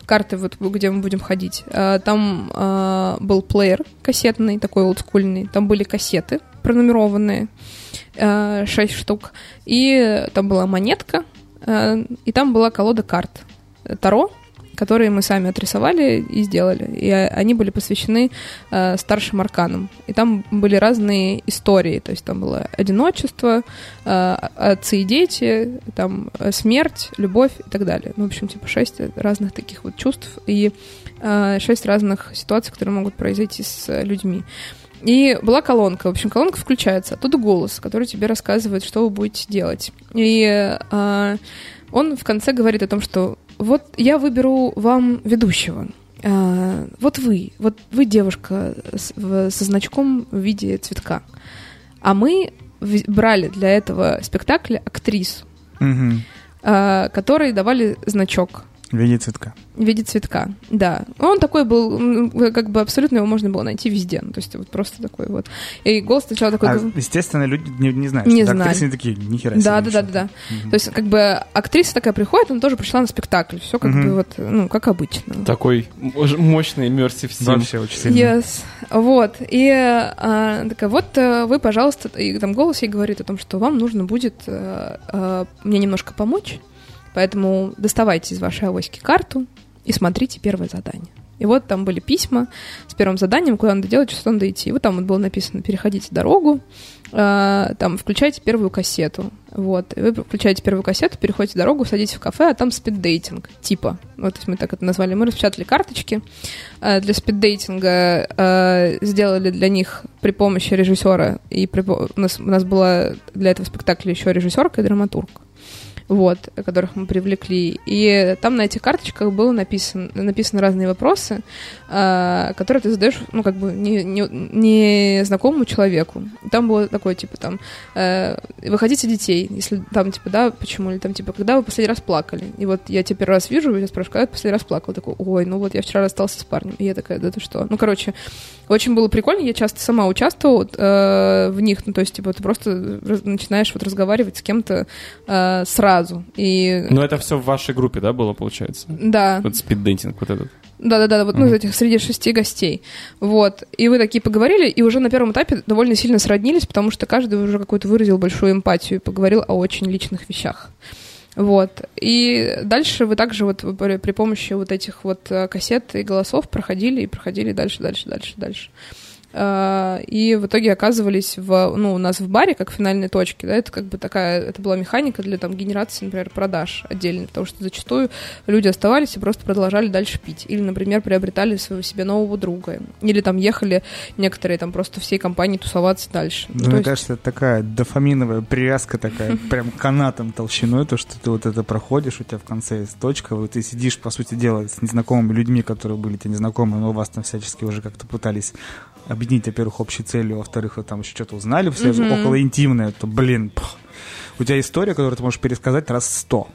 карты, вот, где мы будем ходить. Э, Там э, был плеер кассетный, такой олдскульный, там были кассеты пронумерованные, э, шесть штук, и там была монетка, и там была колода карт. Таро, которые мы сами отрисовали и сделали. И они были посвящены э, старшим арканам. И там были разные истории. То есть там было одиночество, э, отцы и дети, там э, смерть, любовь и так далее. Ну, в общем, типа шесть разных таких вот чувств и э, шесть разных ситуаций, которые могут произойти с людьми. И была колонка. В общем, колонка включается. Оттуда голос, который тебе рассказывает, что вы будете делать. И э, он в конце говорит о том, что вот я выберу вам ведущего. А, вот вы, вот вы девушка со значком в виде цветка. А мы брали для этого спектакля актрису, а, которой давали значок В виде цветка. в виде цветка, да. Он такой был, как бы абсолютно его можно было найти везде. Ну, то есть вот просто такой вот. И голос сначала такой... А, естественно, люди не, не знают, Не что знали. актрисы такие, нихера Да, себе, да, да, да, да. То есть, как бы актриса такая приходит, она тоже пришла на спектакль. Все как Мгм. бы вот, ну, как обычно. Такой мощный immersive sim. Вообще очень сильно. Yes. Вот. И а, такая, вот э, вы, пожалуйста, и там голос ей говорит о том, что вам нужно будет э, э, мне немножко помочь, поэтому доставайте из вашей авоськи карту и смотрите первое задание. И вот там были письма с первым заданием, куда надо делать, что надо идти. И вот там вот было написано «Переходите дорогу», э, там «Включайте первую кассету». Вот. И вы включаете первую кассету, переходите дорогу, садитесь в кафе, а там спиддейтинг, типа. Вот то есть мы так это назвали. Мы распечатали карточки э, для спиддейтинга, э, сделали для них при помощи режиссера, и при у, нас, у нас была для этого спектакля еще режиссерка и драматург вот, которых мы привлекли. И там на этих карточках было написано, написаны разные вопросы, э, которые ты задаешь, ну, как бы, не, не, не знакомому человеку. Там было такое, типа, там, э, вы хотите детей? Если там, типа, да, почему? Или там, типа, когда вы последний раз плакали? И вот я тебя первый раз вижу, и я спрашиваю, когда ты последний раз плакал? Такой, ой, ну вот я вчера расстался с парнем. И я такая, да ты что? Ну, короче, очень было прикольно, я часто сама участвовала э, в них, ну, то есть, типа, ты просто начинаешь вот разговаривать с кем-то э, сразу. И Но это все в вашей группе, да, было, получается? да, Вот спиддейтинг вот этот. да-да-да, вот ну, из этих среди шести гостей. Вот. И вы такие поговорили, и уже на первом этапе довольно сильно сроднились, потому что каждый уже какую-то выразил большую эмпатию и поговорил о очень личных вещах. Вот. И дальше вы также вот при, помощи вот этих вот э, кассет и голосов проходили и проходили дальше, дальше, дальше, дальше. А, и в итоге оказывались в, ну, у нас в баре, как финальной точке, да, это как бы такая, это была механика для там генерации, например, продаж отдельно, потому что зачастую люди оставались и просто продолжали дальше пить. Или, например, приобретали своего себе нового друга. Или там ехали некоторые там просто всей компании тусоваться дальше. Ну, То мне есть- кажется, это такая дофаминовая привязка такая, прям канатом толщиной, то, что ты вот это проходишь, у тебя в конце есть точка, вот ты сидишь, по сути дела, с незнакомыми людьми, которые были тебе незнакомы, но вас там всячески уже как-то пытались объединить, во-первых, общей целью, а во-вторых, вы там еще что-то узнали, все Мгм. около интимное, то, блин, пх. у тебя история, которую ты можешь пересказать раз сто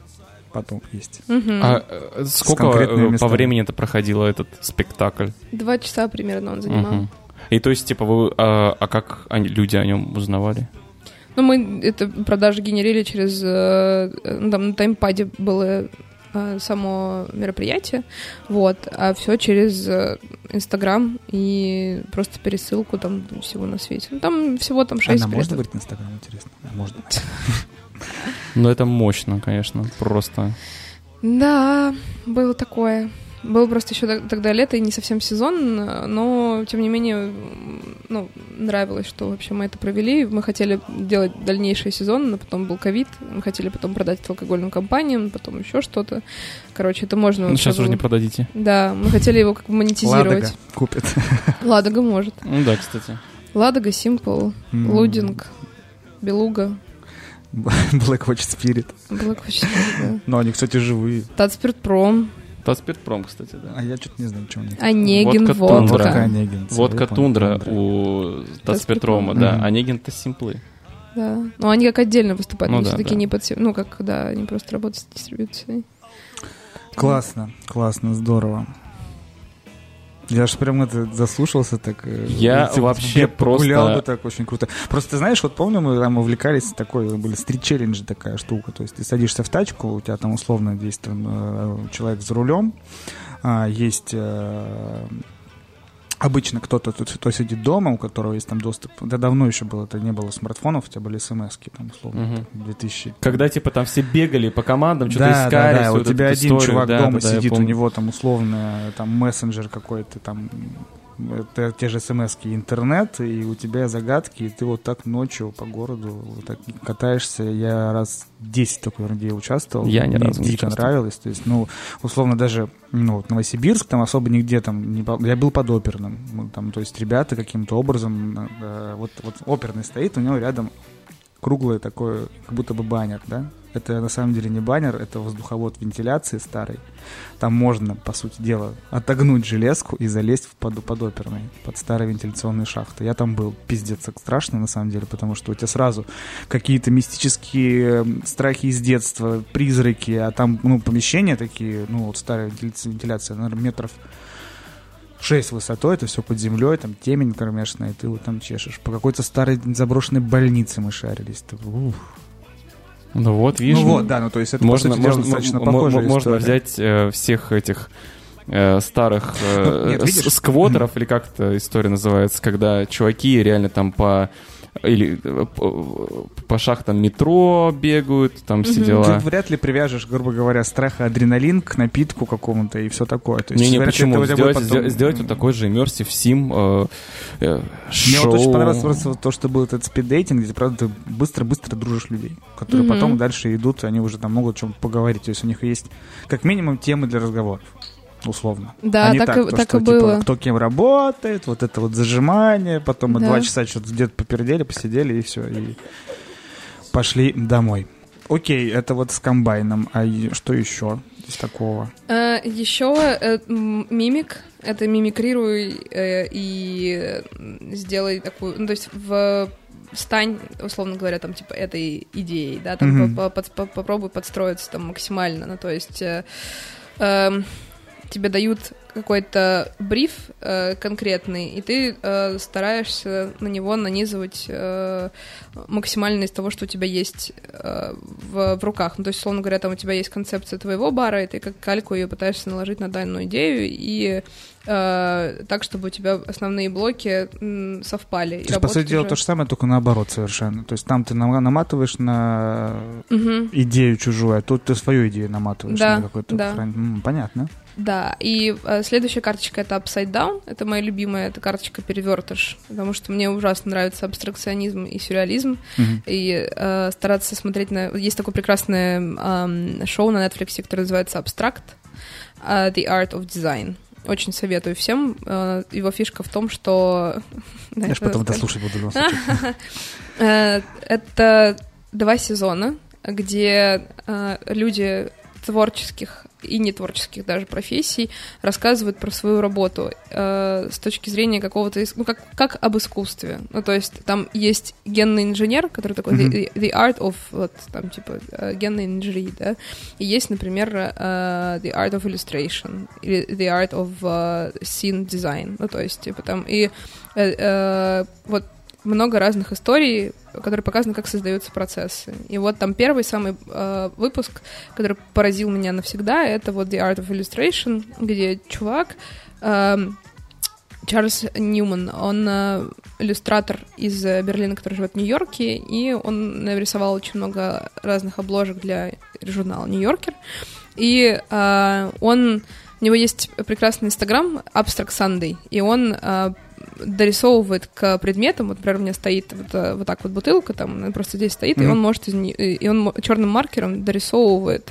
потом есть. Мгм. А э, сколько э, по времени это проходило, этот спектакль? Два часа примерно он занимал. Мгм. И то есть, типа, вы, а, а как они, люди о нем узнавали? Ну, мы это продажи генерили через... э, ну, там на таймпаде было само мероприятие, вот, а все через э, Инстаграм и просто пересылку там всего на свете. Ну, там всего там шесть Она можно приездов. говорить Инстаграм, интересно? А, Можно. Ну, это мощно, конечно, просто. Да, было такое. Было просто еще тогда лето и не совсем сезон, но тем не менее, ну, нравилось, что вообще мы это провели. Мы хотели делать дальнейший сезон, но потом был ковид, мы хотели потом продать это алкогольным компаниям, потом еще что-то. Короче, это можно... Ну, сейчас уже не продадите. Да, мы хотели его как бы монетизировать. Ладога купит. Ладога может. Ну да, кстати. Ладога, Симпл. Лудинг, Белуга, Black Watch Spirit. Black Watch, да. Но они, кстати, живые. Татспиртпром, Таспиртпром, кстати, да. А я что-то не знаю, что у них. Онегин, Водка водка. Тундра. Онегин. Водка Тундра у Таспиртпрома, да. Мгм. А Негин-то симплы. Да. Но они как отдельно выступают, Ну они да, все-таки да. не под... Ну, как, да, они просто работают с дистрибьюцией. Классно, классно, здорово. Я же прям это заслушался так. э, Я типа, вообще я просто- бы так, очень круто. Просто ты знаешь, вот помню, мы там увлекались такой, были стрит-челленджи такая штука. То есть ты садишься в тачку, у тебя там условно есть там, э, человек за рулем, а, есть э, обычно кто-то, тут, кто сидит дома, у которого есть там доступ. Да давно еще было, это не было смартфонов, у тебя были смс там условно, Мгм. 2000 Когда, типа, там все бегали по командам, что-то да, искали. Да, да, у тебя один историю, чувак да, дома да, сидит, у него там условно там мессенджер какой-то, там это те же смс интернет, и у тебя загадки, и ты вот так ночью по городу вот так катаешься. Я раз 10 такой ерунде участвовал. Я ни Мне разу не дико участвовал. нравилось. То есть, ну, условно, даже ну, вот Новосибирск, там особо нигде там не... по- Я был под оперным. Ну, там, то есть ребята каким-то образом... э, вот, вот оперный стоит, у него рядом круглое такое, как будто бы баннер, да? Это на самом деле не баннер, это воздуховод вентиляции старый. Там можно, по сути дела, отогнуть железку и залезть в под, под оперный, под старые вентиляционные шахты. Я там был, пиздец, как страшно на самом деле, потому что у тебя сразу какие-то мистические м, страхи из детства, призраки, а там, ну, помещения такие, ну, вот старая вентиляция наверное, метров 6 высотой, это все под землей, там темень кромешная, и ты вот там чешешь. По какой-то старой заброшенной больнице мы шарились. Так, ух. Ну вот, видишь. ну вот, да, ну то есть это, можно, по сути можно, достаточно похожая можно история. взять э, всех этих э, старых э, Ну, нет, видишь? сквотеров, или как эта история называется, когда чуваки реально там по или э, по, шахтам метро бегают, там все Мгм. дела. Ты вряд ли привяжешь, грубо говоря, страха адреналин к напитку какому-то и все такое. То есть, вряд ли почему? Сделать, потом- сделать- сделать вот такой же immersive сим э, э, Мне шоу. вот очень понравилось просто то, что был этот спиддейтинг, где, правда, ты быстро-быстро дружишь людей, которые Мгм. потом дальше идут, они уже там могут о чем поговорить. То есть у них есть, как минимум, темы для разговоров, условно. Да, А не так, и, то, так что, и было. Типа, кто кем работает, вот это вот зажимание, потом мы Да. два часа что-то где-то попердели, посидели, и все, и пошли домой. Окей, это вот с комбайном. А что еще из такого? А, еще э, мимик. Это мимикрируй э, и э, сделай такую... Ну, то есть в стань, условно говоря, там, типа, этой идеей, да, там, Мгм. по- по- под- по- попробуй подстроиться там максимально, ну, то есть э, эм, тебе дают какой-то бриф э, конкретный, и ты э, стараешься на него нанизывать э, максимально из того, что у тебя есть э, в, в руках. Ну, то есть, условно говоря, там у тебя есть концепция твоего бара, и ты как кальку ее пытаешься наложить на данную идею, и э, так, чтобы у тебя основные блоки м, совпали. То есть, по сути дела, уже- то же самое, только наоборот совершенно. То есть там ты нам- наматываешь на Мгм. идею чужую, а тут ты свою идею наматываешь Да, на какой-то да. М, Понятно. Да, и э, следующая карточка это Upside Down. Это моя любимая, это карточка перевертыш, потому что мне ужасно нравится абстракционизм и сюрреализм. Мгм. И э, стараться смотреть на... Есть такое прекрасное эм, шоу на Netflix, которое называется Abstract, э, The Art of Design. Очень советую всем. Э, его фишка в том, что... Я ж это потом дослушать буду. Э, Это два сезона, где э, люди творческих и нетворческих даже профессий рассказывают про свою работу э, с точки зрения какого-то, ну, как, как об искусстве. Ну, то есть там есть генный инженер, который такой Мгм. the, the art of, вот, там, типа, э, генной инженерии, да, и есть, например, э, the art of illustration или the art of э, scene design, ну, то есть, типа, там, и э, э, вот много разных историй, которые показаны, как создаются процессы. И вот там первый самый э, выпуск, который поразил меня навсегда, это вот The Art of Illustration, где чувак эм, Чарльз Ньюман, он э, иллюстратор из э, Берлина, который живет в Нью-Йорке, и он нарисовал очень много разных обложек для журнала Нью-Йоркер. И э, он, у него есть прекрасный инстаграм Abstract Sunday, и он э, дорисовывает к предметам, вот, например, у меня стоит вот, э, вот так вот бутылка, там она просто здесь стоит, и Мгм. он может из не- и он черным маркером дорисовывает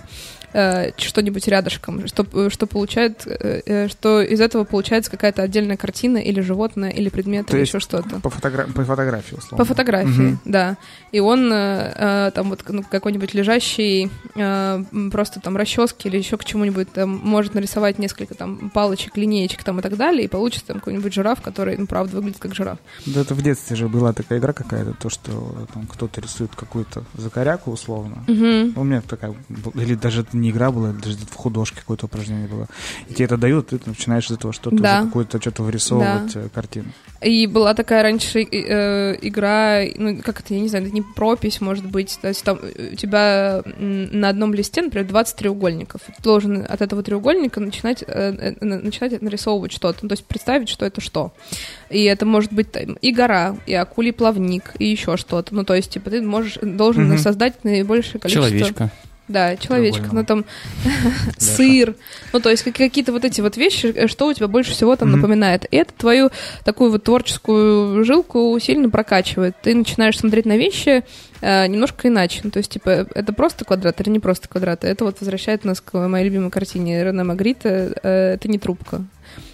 э, что-нибудь рядышком, что, что получает, э, э, что из этого получается какая-то отдельная картина или животное, или предмет, То или еще что-то. По, фотогра- по фотографии, условно. По фотографии, Мгм. да. И он э, э, там вот ну, какой-нибудь лежащий э, просто там расчески или еще к чему-нибудь там может нарисовать несколько там палочек, линеечек там и так далее, и получится там какой-нибудь жираф, который, ну, правда, выглядит как жираф. Да это в детстве же была такая игра какая-то, то, что там кто-то рисует какую-то закоряку, условно. Мгм. У меня такая, или даже это не игра была, даже в художке какое-то упражнение было. И тебе это дают, ты начинаешь из этого что-то, Да. уже какую-то что-то вырисовывать, э, картину. И была такая раньше э, игра, ну, как это, я не знаю, это не пропись, может быть, то есть там э, у тебя на одном листе, например, 20 треугольников. Ты должен от этого треугольника начинать, э, э, на- начинать нарисовывать что-то, ну, то есть представить, что это что. И это может быть там, и гора, и акулий плавник, и еще что-то. Ну, то есть, типа, ты можешь, должен Мгм. создать наибольшее количество... Человечка. Да, человечек, ну там сыр, ну то есть как- какие-то вот эти вот вещи, э, что у тебя больше всего там напоминает. И это твою такую вот творческую жилку сильно прокачивает. Ты начинаешь смотреть на вещи э, немножко иначе. Ну, то есть, типа, это просто квадрат или не просто квадрат. Это вот возвращает нас к моей любимой картине Рене Магрита э, «Это не трубка».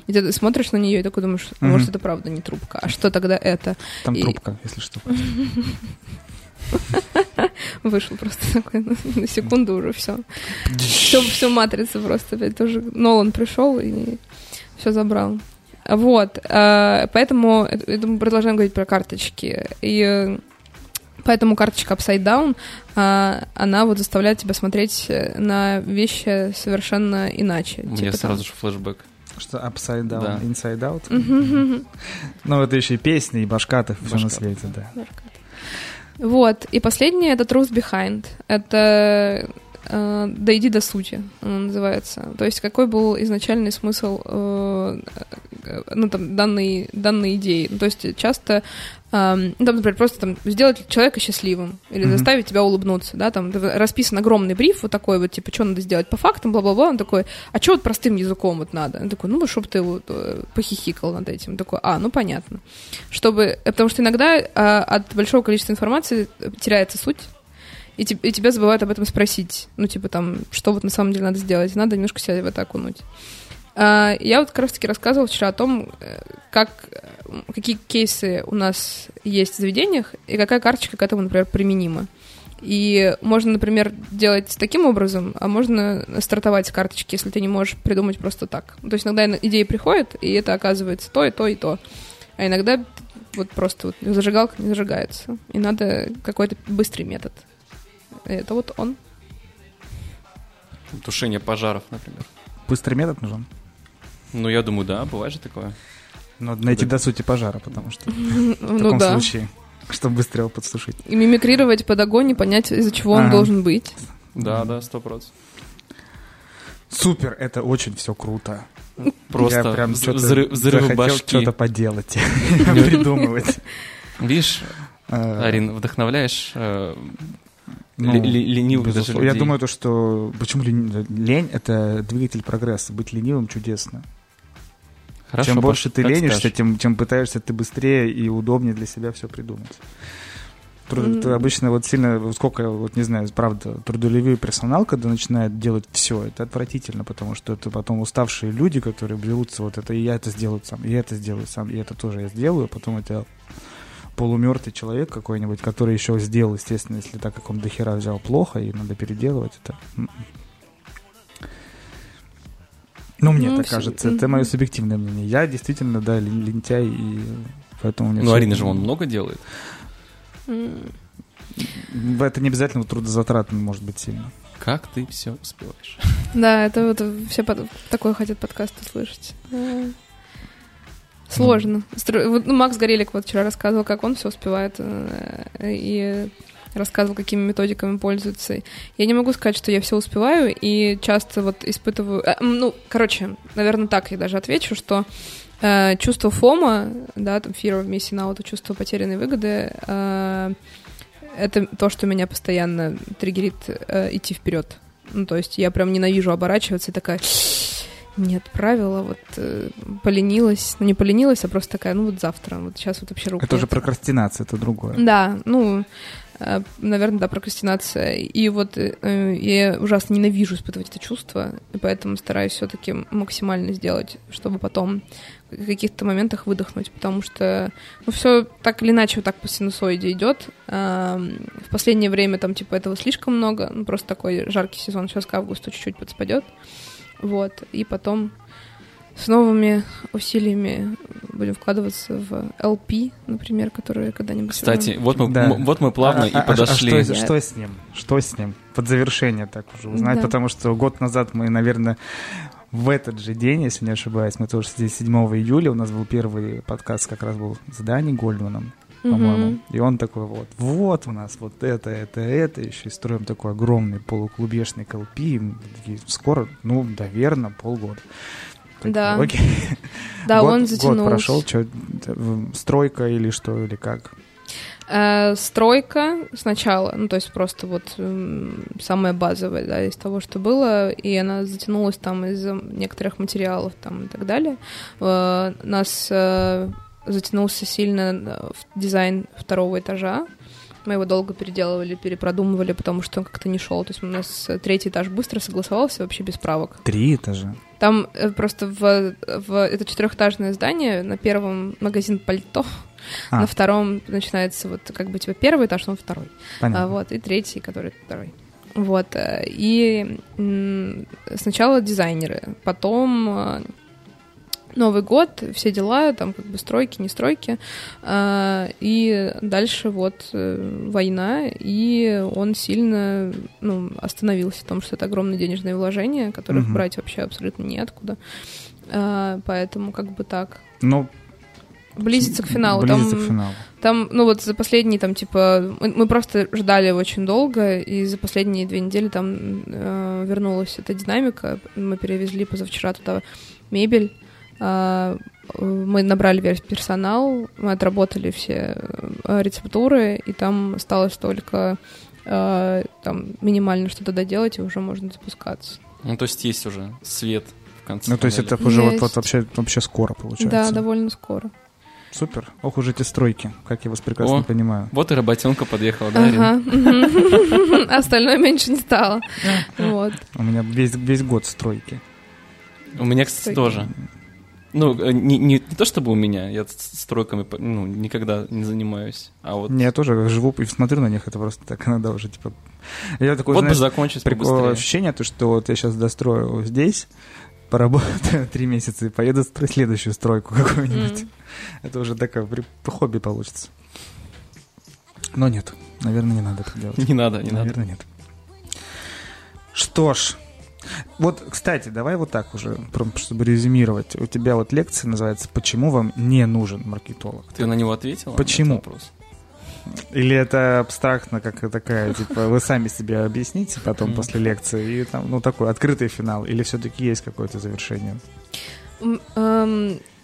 И ты смотришь на нее и такой думаешь, «Ну, Мгм. может, это правда не трубка. А что тогда это? Там И- трубка, если что. Вышел просто такой на, на секунду уже все. Все, все матрица просто опять тоже. Нолан пришел и все забрал. Вот, э, поэтому это- это мы продолжаем говорить про карточки. И э, поэтому карточка Upside Down, э, она вот заставляет тебя смотреть э, на вещи совершенно иначе. Мне Типа там- сразу же флешбэк. Что upside down, Да. inside out. Ну, это еще и песни, и башкаты, все на Башкаты. свете, да. Вот. И последнее это Truth Behind. Это э, дойди до сути, называется. То есть какой был изначальный смысл э, э, ну, там, данной, данной идеи. То есть часто, там, например, просто там, сделать человека счастливым или Мгм. заставить тебя улыбнуться, да, там расписан огромный бриф вот такой вот, типа, что надо сделать по фактам, бла-бла-бла, он такой, а что вот простым языком вот надо? Он такой, ну, чтобы ты вот э, похихикал над этим. Он такой, а, ну, понятно. Чтобы, э, потому что иногда э, от большого количества информации э, теряется суть, и, те- и тебя забывают об этом спросить. Ну, типа там, что вот на самом деле надо сделать. Надо немножко себя в это окунуть. А, Я вот как раз-таки рассказывала вчера о том, как, какие кейсы у нас есть в заведениях и какая карточка к этому, например, применима. И можно, например, делать таким образом, а можно стартовать с карточки, если ты не можешь придумать просто так. То есть иногда идеи приходят, и это оказывается то, и то, и то. А иногда вот просто вот зажигалка не зажигается. И надо какой-то быстрый метод. И Это вот он. Тушение пожаров, например. Быстрый метод нужен. Ну, я думаю, да, бывает же такое. Надо найти до сути пожара, потому что в Ну таком да. случае, чтобы быстрее его подсушить. И мимикрировать под огонь и понять, из-за чего он должен быть. Да, да, сто процентов. Супер, это очень все круто. Просто Я прям что-то взрыв, взрывы башки. что-то поделать, придумывать. Видишь, Э, Арин, вдохновляешь э, Ну, ленивых даже. Я думаю, то, что почему лень, лень это двигатель прогресса. Быть ленивым чудесно. Хорошо, чем больше ты ленишься, скажешь. тем, тем пытаешься ты быстрее и удобнее для себя все придумать. Труд- М. ты обычно вот сильно, сколько, вот не знаю, правда, трудолюбивый персонал, когда начинает делать все, это отвратительно, потому что это потом уставшие люди, которые берутся вот это, и я это сделаю сам, и это сделаю сам, и это тоже я сделаю, потом это полумертвый человек какой-нибудь, который еще сделал, естественно, если так как он дохера взял плохо, и надо переделывать это. Ну, мне Ну, так всё- кажется, это мое субъективное мнение. Я действительно, да, лен- лентяй, и поэтому Ну, Арина же вон много делает. Это не обязательно трудозатратно может быть сильно. Как ты все успеваешь? Да, это вот все под- такое хотят подкаст услышать. Сложно. Стро- вот, ну, Макс Горелик вот вчера рассказывал, как он все успевает, э, и рассказывал, какими методиками пользуется. Я не могу сказать, что я все успеваю, и часто вот испытываю... э, ну, короче, наверное, так я даже отвечу, что э, чувство фома, да, там fear of missing out, чувство потерянной выгоды, э, это то, что меня постоянно триггерит э, идти вперед. Ну, то есть я прям ненавижу оборачиваться и такая, нет, правила, вот э, поленилась, ну не поленилась, а просто такая, ну вот завтра, вот сейчас вот вообще рук Это уже прокрастинация, это другое. Да, ну, наверное, да, прокрастинация. И вот э, я ужасно ненавижу испытывать это чувство, и поэтому стараюсь все-таки максимально сделать, чтобы потом в каких-то моментах выдохнуть, потому что, ну, все так или иначе вот так по синусоиде идет. В последнее время там, типа, этого слишком много, ну, просто такой жаркий сезон, сейчас к августу чуть-чуть подспадет. Вот, и потом с новыми усилиями будем вкладываться в LP, например, которые когда-нибудь... Кстати, вот мы, Да. вот мы плавно А- и а- а подошли. что, что с ним? Что с ним? Под завершение так уже узнать, Да. потому что год назад мы, наверное, в этот же день, если не ошибаюсь, мы тоже здесь 7 июля, у нас был первый подкаст, как раз был с Дани Гольдманом, по-моему. И он такой вот, вот у нас вот это, это, это, еще и строим такой огромный полуклубешный колпи. Скоро, ну, наверное, полгода. Да. окей. Да, Год- он Год затянулся. прошел, что, стройка или что, или как? Э, стройка сначала, ну то есть просто вот м, самая базовая, да, из того, что было, и она затянулась там из-за некоторых материалов там и так далее. Э, нас э, затянулся сильно э, в дизайн второго этажа. Мы его долго переделывали, перепродумывали, потому что он как-то не шел. То есть у нас э, третий этаж быстро согласовался вообще без правок. Три этажа. Там э, просто в, в это четырехэтажное здание на первом магазин пальто, А. на втором начинается вот как бы типа первый этаж, он второй, Понятно. а вот и третий, который второй. Вот э, и сначала дизайнеры, потом Новый год, все дела, там как бы стройки, не стройки, а, и дальше вот э, война, и он сильно ну, остановился в том, что это огромные денежные вложения, которых Мгм. брать вообще абсолютно неоткуда. А, поэтому как бы так. Ну, Близится к финалу. Близится там, к финалу. там, ну вот за последние там типа мы, мы просто ждали очень долго, и за последние две недели там э, вернулась эта динамика. Мы перевезли позавчера туда мебель. А, мы набрали весь персонал, мы отработали все э, рецептуры, и там осталось только э, там минимально что-то доделать, и уже можно запускаться. Ну, то есть есть уже свет в конце. Ну, то есть это уже вот, вот вообще, вообще скоро получается. Да, довольно скоро. Супер. Ох уж эти стройки, как я вас прекрасно О. понимаю. Вот и работенка подъехала, да, Арина? Ага. Остальное меньше не стало. Вот. У меня весь, весь год стройки. У меня, кстати, тоже. Ну, э, не, не, не то чтобы у меня, я с стройками ну, никогда не занимаюсь. А вот, Я тоже живу и смотрю на них, это просто так иногда уже типа... Я такой, вот бы знаешь, закончить прикол ощущение, то, что вот я сейчас дострою здесь, поработаю три месяца и поеду строить следующую стройку какую-нибудь. М. Это уже такое хобби получится. Но нет, наверное, не надо это делать. Не надо, не надо. Наверное, нет. Что ж, вот, кстати, давай вот так уже, прям, чтобы резюмировать. У тебя вот лекция называется «Почему вам не нужен маркетолог?» Ты на него ответила? на Почему? этот вопрос? Или это абстрактно, как такая, типа, вы сами себе объясните потом после лекции, и там, ну, такой открытый финал, или все-таки есть какое-то завершение?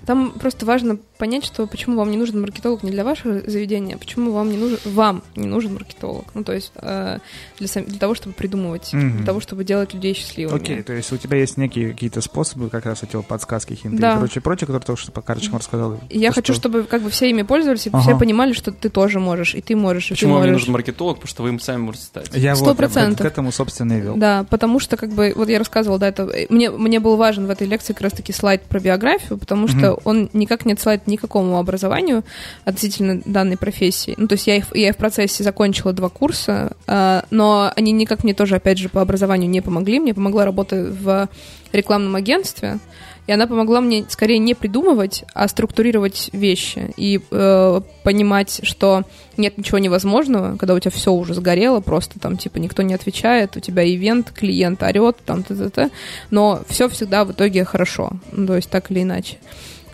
Там просто важно понять, что почему вам не нужен маркетолог не для вашего заведения, а почему вам не нужен вам не нужен маркетолог. Ну, то есть э, для, сам- для того, чтобы придумывать, Мгм. для того, чтобы делать людей счастливыми. Окей, то есть у тебя есть некие какие-то способы, как раз эти вот подсказки, хинты Да. и прочее, прочее, которые только что по карточкам рассказал. Я То, хочу, что- чтобы как бы все ими пользовались, и Ага. все понимали, что ты тоже можешь, и ты можешь, и Почему ты вам не можешь. нужен маркетолог? Потому что вы им сами можете стать. Я Сто вот я процентов. к этому, собственно, и вел. Да, потому что, как бы, вот я рассказывала, да, это э, мне, мне был важен в этой лекции как раз-таки слайд про биографию, потому что Мгм. Он никак не отсылает ни к какому образованию относительно данной профессии. Ну, то есть я, их, я в процессе закончила два курса, а, но они никак мне тоже, опять же, по образованию не помогли. Мне помогла работа в рекламном агентстве, и она помогла мне скорее не придумывать, а структурировать вещи и э, понимать, что нет ничего невозможного, когда у тебя все уже сгорело, просто там типа никто не отвечает, у тебя ивент, клиент орет, там т-т-т, но все всегда в итоге хорошо, ну, то есть так или иначе.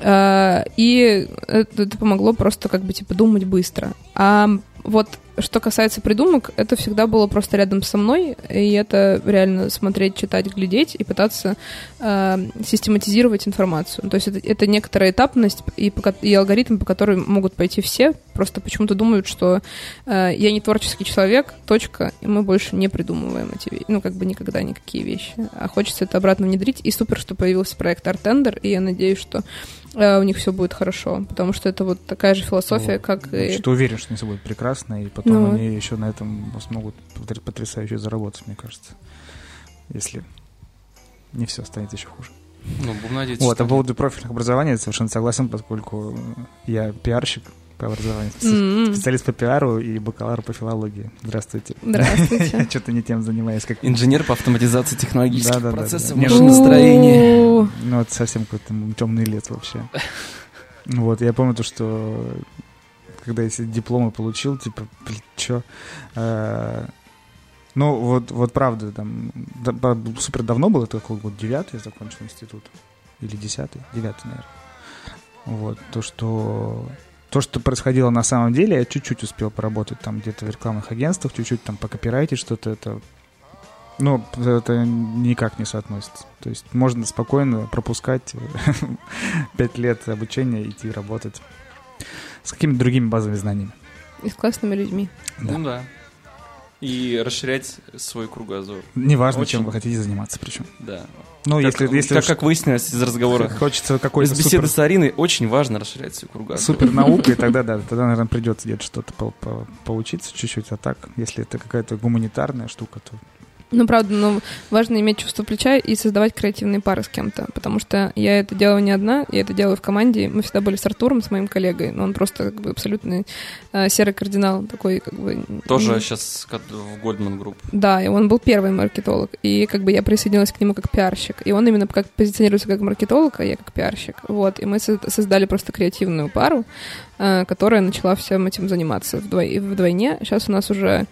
Э, И это, это помогло просто как бы типа думать быстро. А вот что касается придумок, это всегда было просто рядом со мной, и это реально смотреть, читать, глядеть и пытаться э, систематизировать информацию. То есть это, это некоторая этапность и, и алгоритм, по которым могут пойти все, просто почему-то думают, что э, я не творческий человек, точка, и мы больше не придумываем эти вещи, ну как бы никогда никакие вещи. А хочется это обратно внедрить, и супер, что появился проект Artender, и я надеюсь, что э, у них все будет хорошо, потому что это вот такая же философия, Вот. как и... Что уверен, что все будет прекрасно, и потом Ну. они еще на этом смогут потр- потрясающе заработать, мне кажется. Если не все станет еще хуже. Ну, будем надеяться, Вот, а по поводу профильных образований я совершенно согласен, поскольку я пиарщик по образованию, М-м. специалист по пиару и бакалавр по филологии. Здравствуйте. Здравствуйте. Я что-то не тем занимаюсь, как... Инженер по автоматизации технологических процессов да. Ну, машиностроения. У-у-у. Ну, это совсем какой-то темный лет вообще. Вот, я помню то, что когда я дипломы получил, типа, блин, чё? Э, Ну, вот, вот правда, там, да, супер давно было, это какой год, девятый я закончил институт? Или десятый? Девятый, наверное. Вот, то, что... То, что происходило на самом деле, я чуть-чуть успел поработать там где-то в рекламных агентствах, чуть-чуть там покопирайте что-то, это ну, это никак не соотносится. То есть можно спокойно пропускать пять лет обучения и идти работать с какими-то другими базовыми знаниями. И с классными людьми. Да. Ну да. И расширять свой кругозор. Неважно, Очень. чем вы хотите заниматься, причем. Да. Ну, Как- если, если как, уж как выяснилось из разговора, хочется какой-то из беседы супер, с Ариной, очень важно расширять свой кругозор. супер наукой, тогда да, тогда, наверное, придется где-то что-то по- по- поучиться чуть-чуть, а так, если это какая-то гуманитарная штука, то Ну, правда, но важно иметь чувство плеча и создавать креативные пары с кем-то, потому что я это делаю не одна, я это делаю в команде. Мы всегда были с Артуром, с моим коллегой, но он просто как бы абсолютный э, серый кардинал, такой как бы... Тоже м, сейчас в Goldman Group. Да, и он был первый маркетолог, и как бы я присоединилась к нему как пиарщик, и он именно как позиционируется как маркетолог, а я как пиарщик, вот, и мы со- создали просто креативную пару, э, которая начала всем этим заниматься вдвой- вдвойне. Сейчас у нас уже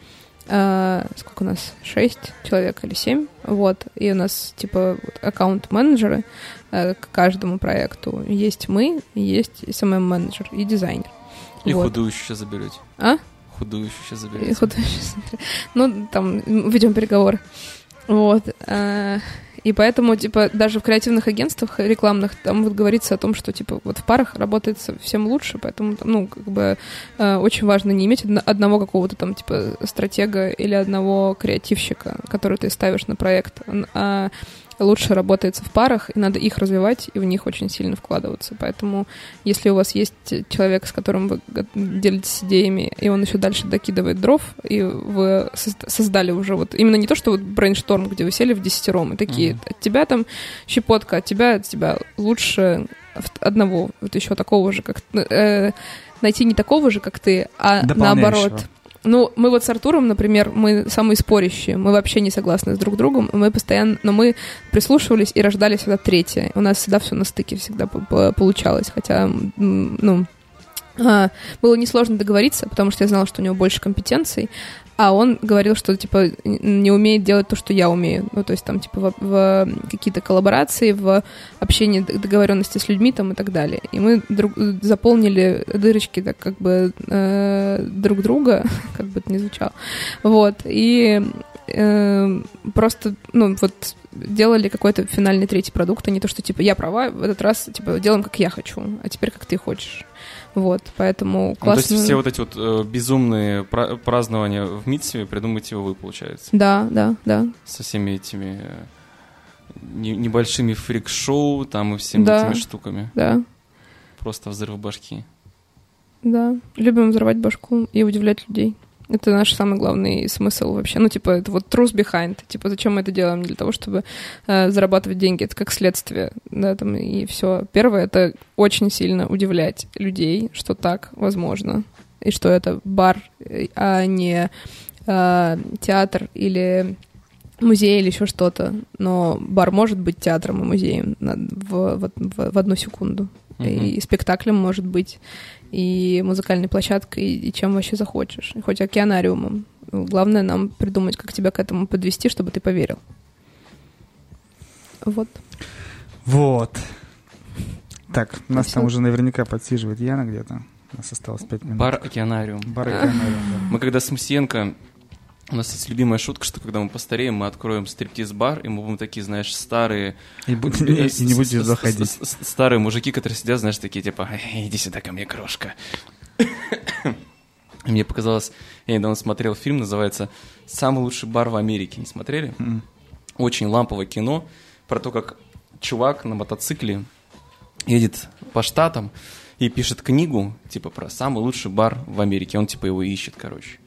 э, сколько у нас? Шесть человек или семь, вот, и у нас типа вот, аккаунт-менеджеры э, к каждому проекту. Есть мы, есть SMM-менеджер и дизайнер. И Вот. худую еще заберете. А? Худую еще сейчас И заберете. худой сейчас- Ну, там, ведем переговоры. Вот. э, И поэтому, типа, даже в креативных агентствах рекламных там вот говорится о том, что, типа, вот в парах работает всем лучше, поэтому, ну, как бы э, очень важно не иметь одно- одного какого-то там, типа, стратега или одного креативщика, который ты ставишь на проект, а лучше работается в парах, и надо их развивать, и в них очень сильно вкладываться. Поэтому, если у вас есть человек, с которым вы делитесь идеями, и он еще дальше докидывает дров, и вы созда- создали уже вот именно не то, что вот брейншторм, где вы сели в десятером, и такие, Мгм. от тебя там щепотка, от тебя, от тебя лучше одного, вот еще такого же, как э, найти не такого же, как ты, а наоборот. Ну, мы вот с Артуром, например, мы самые спорящие, мы вообще не согласны с друг другом, мы постоянно, но мы прислушивались и рождали всегда третье. У нас всегда все на стыке всегда получалось, хотя, ну, а, было несложно договориться, потому что я знала, что у него больше компетенций, а он говорил, что, типа, не умеет делать то, что я умею. Ну, то есть там, типа, в, в какие-то коллаборации, в общении, договоренности с людьми там и так далее. И мы друг, заполнили дырочки, так как бы, э, друг друга, как бы это ни звучало. Вот. И э, просто, ну, вот делали какой-то финальный третий продукт, а не то, что, типа, я права, в этот раз, типа, делаем, как я хочу, а теперь, как ты хочешь. Вот, поэтому классно. Ну, то есть все вот эти вот э, безумные пра- празднования в Митсеве придумаете вы, получается? Да, да, да. Со всеми этими э, не- небольшими фрик-шоу там и всеми Да. этими штуками. Да, Просто взрыв башки. да. Любим взорвать башку и удивлять людей. Это наш самый главный смысл вообще. Ну, типа, это вот truth behind. Типа, зачем мы это делаем? Для того, чтобы э, зарабатывать деньги. Это как следствие. Да, там, и все. Первое — это очень сильно удивлять людей, что так возможно. И что это бар, э, а не э, театр или музей или еще что-то. Но бар может быть театром и музеем в, в, в- в одну секунду. И спектаклем может быть, и музыкальной площадкой, и, и чем вообще захочешь. И хоть океанариумом. Главное нам придумать, как тебя к этому подвести, чтобы ты поверил. Вот. Вот. Так, нас всё. там уже наверняка подсиживает Яна где-то. У нас осталось 5 минут. Бар океанариум. Бар океанариум, да. Мы когда с Мусиенко, у нас есть любимая шутка, что когда мы постареем, мы откроем стриптиз-бар, и мы будем такие, знаешь, старые... И, будь- и- и не с- заходить. Старые мужики, которые сидят, знаешь, такие, типа, «Эй, иди сюда ко мне, крошка. Мне показалось, я недавно смотрел фильм, называется «Самый лучший бар в Америке». Не смотрели? М. Очень ламповое кино про то, как чувак на мотоцикле едет по штатам и пишет книгу, типа, про самый лучший бар в Америке. Он, типа, его ищет, короче.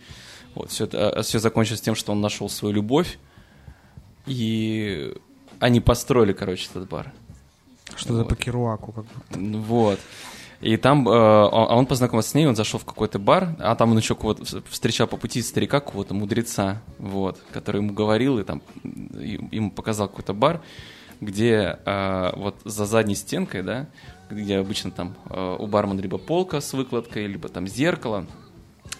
Вот, все, это, все закончилось тем, что он нашел свою любовь, и они построили, короче, этот бар. Что-то Вот. по Керуаку. Как. Ну, Вот. И там, э, он- а он познакомился с ней, он зашел в какой-то бар, а там он еще кого-то встречал по пути старика, какого-то мудреца, вот, который ему говорил, и там и- ему показал какой-то бар, где э, вот за задней стенкой, да, где обычно там э, у бармена либо полка с выкладкой, либо там зеркало,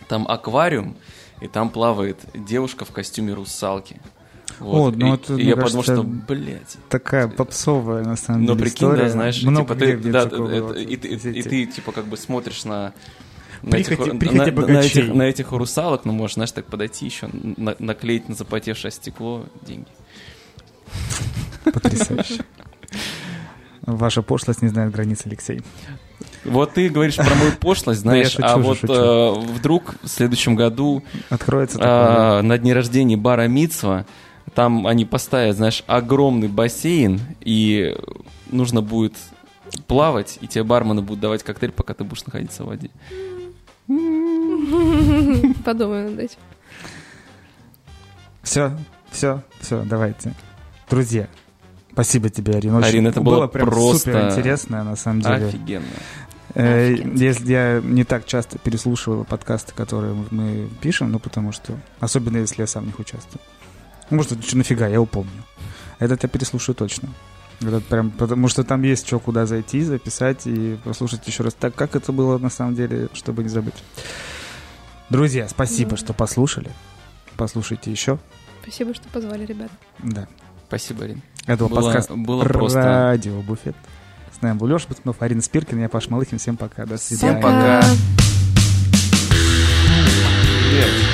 там аквариум, и там плавает девушка в костюме русалки. Вот. О, ну и, это, и я кажется, подумал, что, блядь, Такая попсовая, на самом ну, деле, прикинь, история. да, знаешь, Много типа, ты, да, это- было. и, ты, и- и ты, типа, как бы смотришь на... На Прихоти- этих, прихоти на- на, этих, на этих русалок, ну, можешь, знаешь, так подойти еще, на- наклеить на запотевшее стекло деньги. Потрясающе. Ваша пошлость не знает границ, Алексей. Вот ты говоришь про мою пошлость, знаешь, а вот э, вдруг в следующем году Откроется а, на дне рождения бара Мицва, там они поставят, знаешь, огромный бассейн, и нужно будет плавать, и тебе бармены будут давать коктейль, пока ты будешь находиться в воде. Подумаю над этим. Все, все, все, давайте. Друзья, спасибо тебе, Арина. Очень- Арина, это было прям просто супер интересно, на самом деле. Офигенно. Э. Если я не так часто переслушиваю подкасты, которые мы пишем, ну потому что, особенно если я сам в них участвую. Ну, может, что нафига, я упомню. Этот я переслушаю точно. Этот прям, потому что там есть что, куда зайти, записать и послушать еще раз так, как это было на самом деле, чтобы не забыть. Друзья, спасибо, Да. что послушали. Послушайте еще. Спасибо, что позвали, ребят. Да. Спасибо, Рин. Это был Было, подкаст было просто... Радио Буфет. С нами был Леша Батунов, Арина Спиркин, я Паш Малыхин. Всем пока. До свидания. Всем пока. У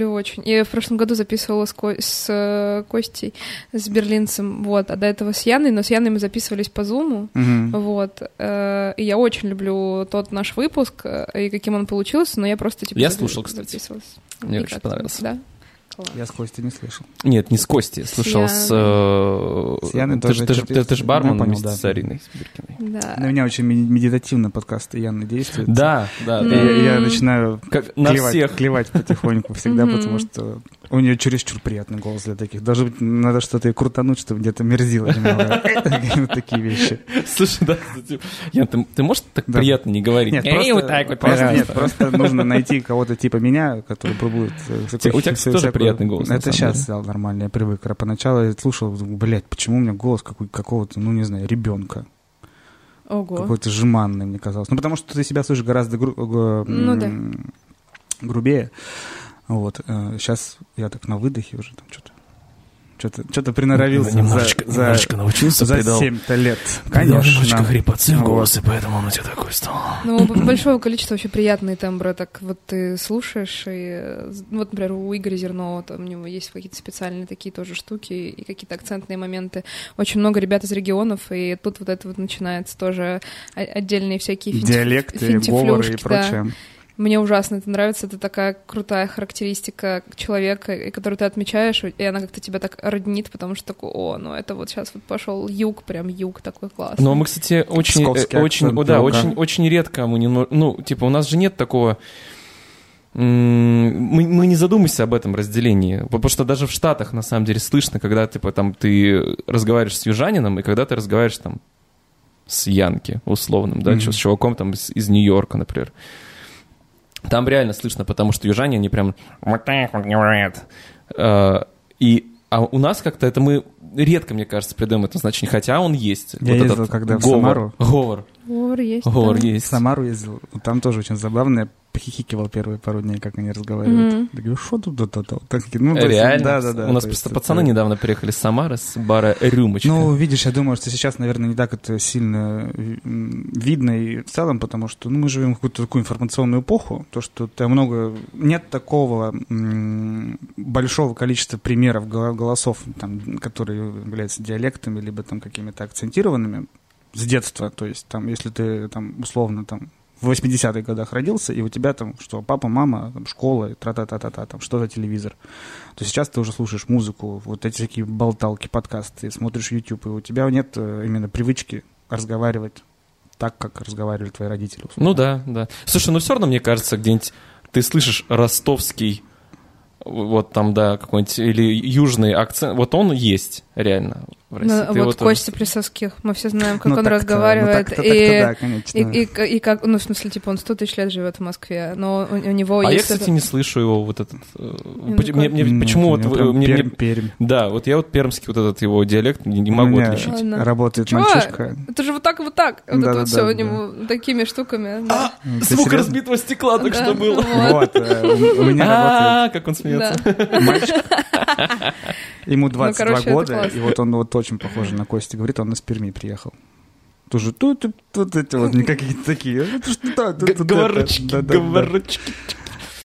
люблю очень. Я в прошлом году записывала с, Ко- с э, Костей, с берлинцем, вот, а до этого с Яной, но с Яной мы записывались по Зуму, Мгм. вот, э, и я очень люблю тот наш выпуск, э, и каким он получился, но я просто, типа, Я слушал, кстати. записывалась. Мне И очень понравился. Да? Класс. Я с Костей не слышал. Нет, не с Костей, слушал с... э, С Яной ты, тоже же- ты, же- ты, ты же бармен Ну, понял, вместе да. с Ариной Сибиркиной. Да. На меня очень медитативно подкасты Яны действуют. Да, да, И да. я, я начинаю Как на клевать, всех. клевать потихоньку всегда, потому что у нее чересчур приятный голос для таких. Даже надо что-то и крутануть, чтобы где-то мерзило Такие вещи. Слушай, да, кстати, Ян, ты, ты можешь так приятно не говорить? Нет, просто, просто, нет, пожалуйста. просто нужно найти кого-то типа меня, который пробует... э, у тебя, кстати, тоже приятный голос, Это сейчас стал нормально, я привык. А поначалу я слушал, блядь, почему у меня голос какой- какого-то, ну не знаю, ребенка. Ого. Какой-то жеманный, мне казалось. Ну, потому что ты себя слышишь гораздо гру- Ну да. грубее. Вот. Сейчас я так на выдохе уже там что-то... Что-то, что-то приноровился немножечко, за, за, немножечко научился, за придал, 7-то лет. придал немножечко Конечно. хрипотцы в голос, и поэтому он у тебя такой стал. Ну, большого количества вообще приятные тембры, так вот ты слушаешь, и э, вот, например, у Игоря Зернова там у него есть какие-то специальные такие тоже штуки и какие-то акцентные моменты. Очень много ребят из регионов, и тут вот это вот начинается тоже отдельные всякие финти- Диалекты, финтифлюшки, говоры и да. Мне ужасно это нравится, это такая крутая характеристика человека, и которую ты отмечаешь, и она как-то тебя так роднит, потому что такой, о, ну это вот сейчас вот пошел юг, прям юг такой классный. Но мы, кстати, очень, Псковский э, очень, акцент, о, да, да. очень, очень редко мы не, ну, типа, у нас же нет такого, мы, мы не задумаемся об этом разделении, потому что даже в Штатах, на самом деле, слышно, когда, типа, там, ты разговариваешь с южанином, и когда ты разговариваешь, там, с Янки, условным, да, чё- с чуваком, там, из, из Нью-Йорка, например. Там реально слышно, потому что южане, они прям вот так вот говорят. Э, И, а у нас как-то это мы редко, мне кажется, придаем это значение, хотя он есть. Я Вот ездил этот когда в говор. Самару. Говор. Говор есть. Да. В есть. Самару ездил. Там тоже очень забавно. Я похихикивал первые пару дней, как они разговаривают. Мгм. Я говорю, что тут да да да Ну, то есть, Реально? Да, да, да. У нас то есть просто это- пацаны недавно приехали с Самары, с бара «Рюмочка». Ну, видишь, я думаю, что сейчас, наверное, не так это сильно м, видно и в целом, потому что ну, мы живем в какую-то такую информационную эпоху, то, что там много... Нет такого м, большого количества примеров гол- голосов, там, которые являются диалектами, либо там какими-то акцентированными с детства. То есть, там, если ты там условно там в 80-х годах родился, и у тебя там что, папа, мама, там, школа, тра-та-та-та-та, там что-то телевизор, то сейчас ты уже слушаешь музыку, вот эти такие болталки, подкасты, смотришь YouTube, и у тебя нет э, именно привычки разговаривать так, как разговаривали твои родители. условно. Ну да, да. Слушай, ну все равно, мне кажется, где-нибудь ты слышишь ростовский, вот там, да, какой-нибудь, или южный акцент, вот он есть реально в России. Ну, Ты вот тоже- Костя Плесовских, мы все знаем, как Ну, он разговаривает, ну, и, да, конечно. и, и, и как, ну, в смысле, типа, он 100 тысяч лет живет в Москве, но у, у него А я, есть... кстати, это- не слышу его вот этот... э, Ну, мне- мне- Ну, почему у вот... мне- Пермь, мне- Пермь. Да, вот я вот пермский вот этот его диалект не, не У могу отличить. Ладно. Работает Чувак, мальчишка. Это же вот так и вот так. Вот это Да-да-да, вот все у да. него такими штуками. да. Ты Звук серьезно? разбитого стекла только Да, что был. вот. Э, у у меня работает А, как он смеется. Да. мальчик. Ему 22 короче, это года, и вот он вот очень похож на Костя. Говорит, он из Перми приехал. Тоже тут, тут эти вот не какие-то такие. Говорочки, говорочки.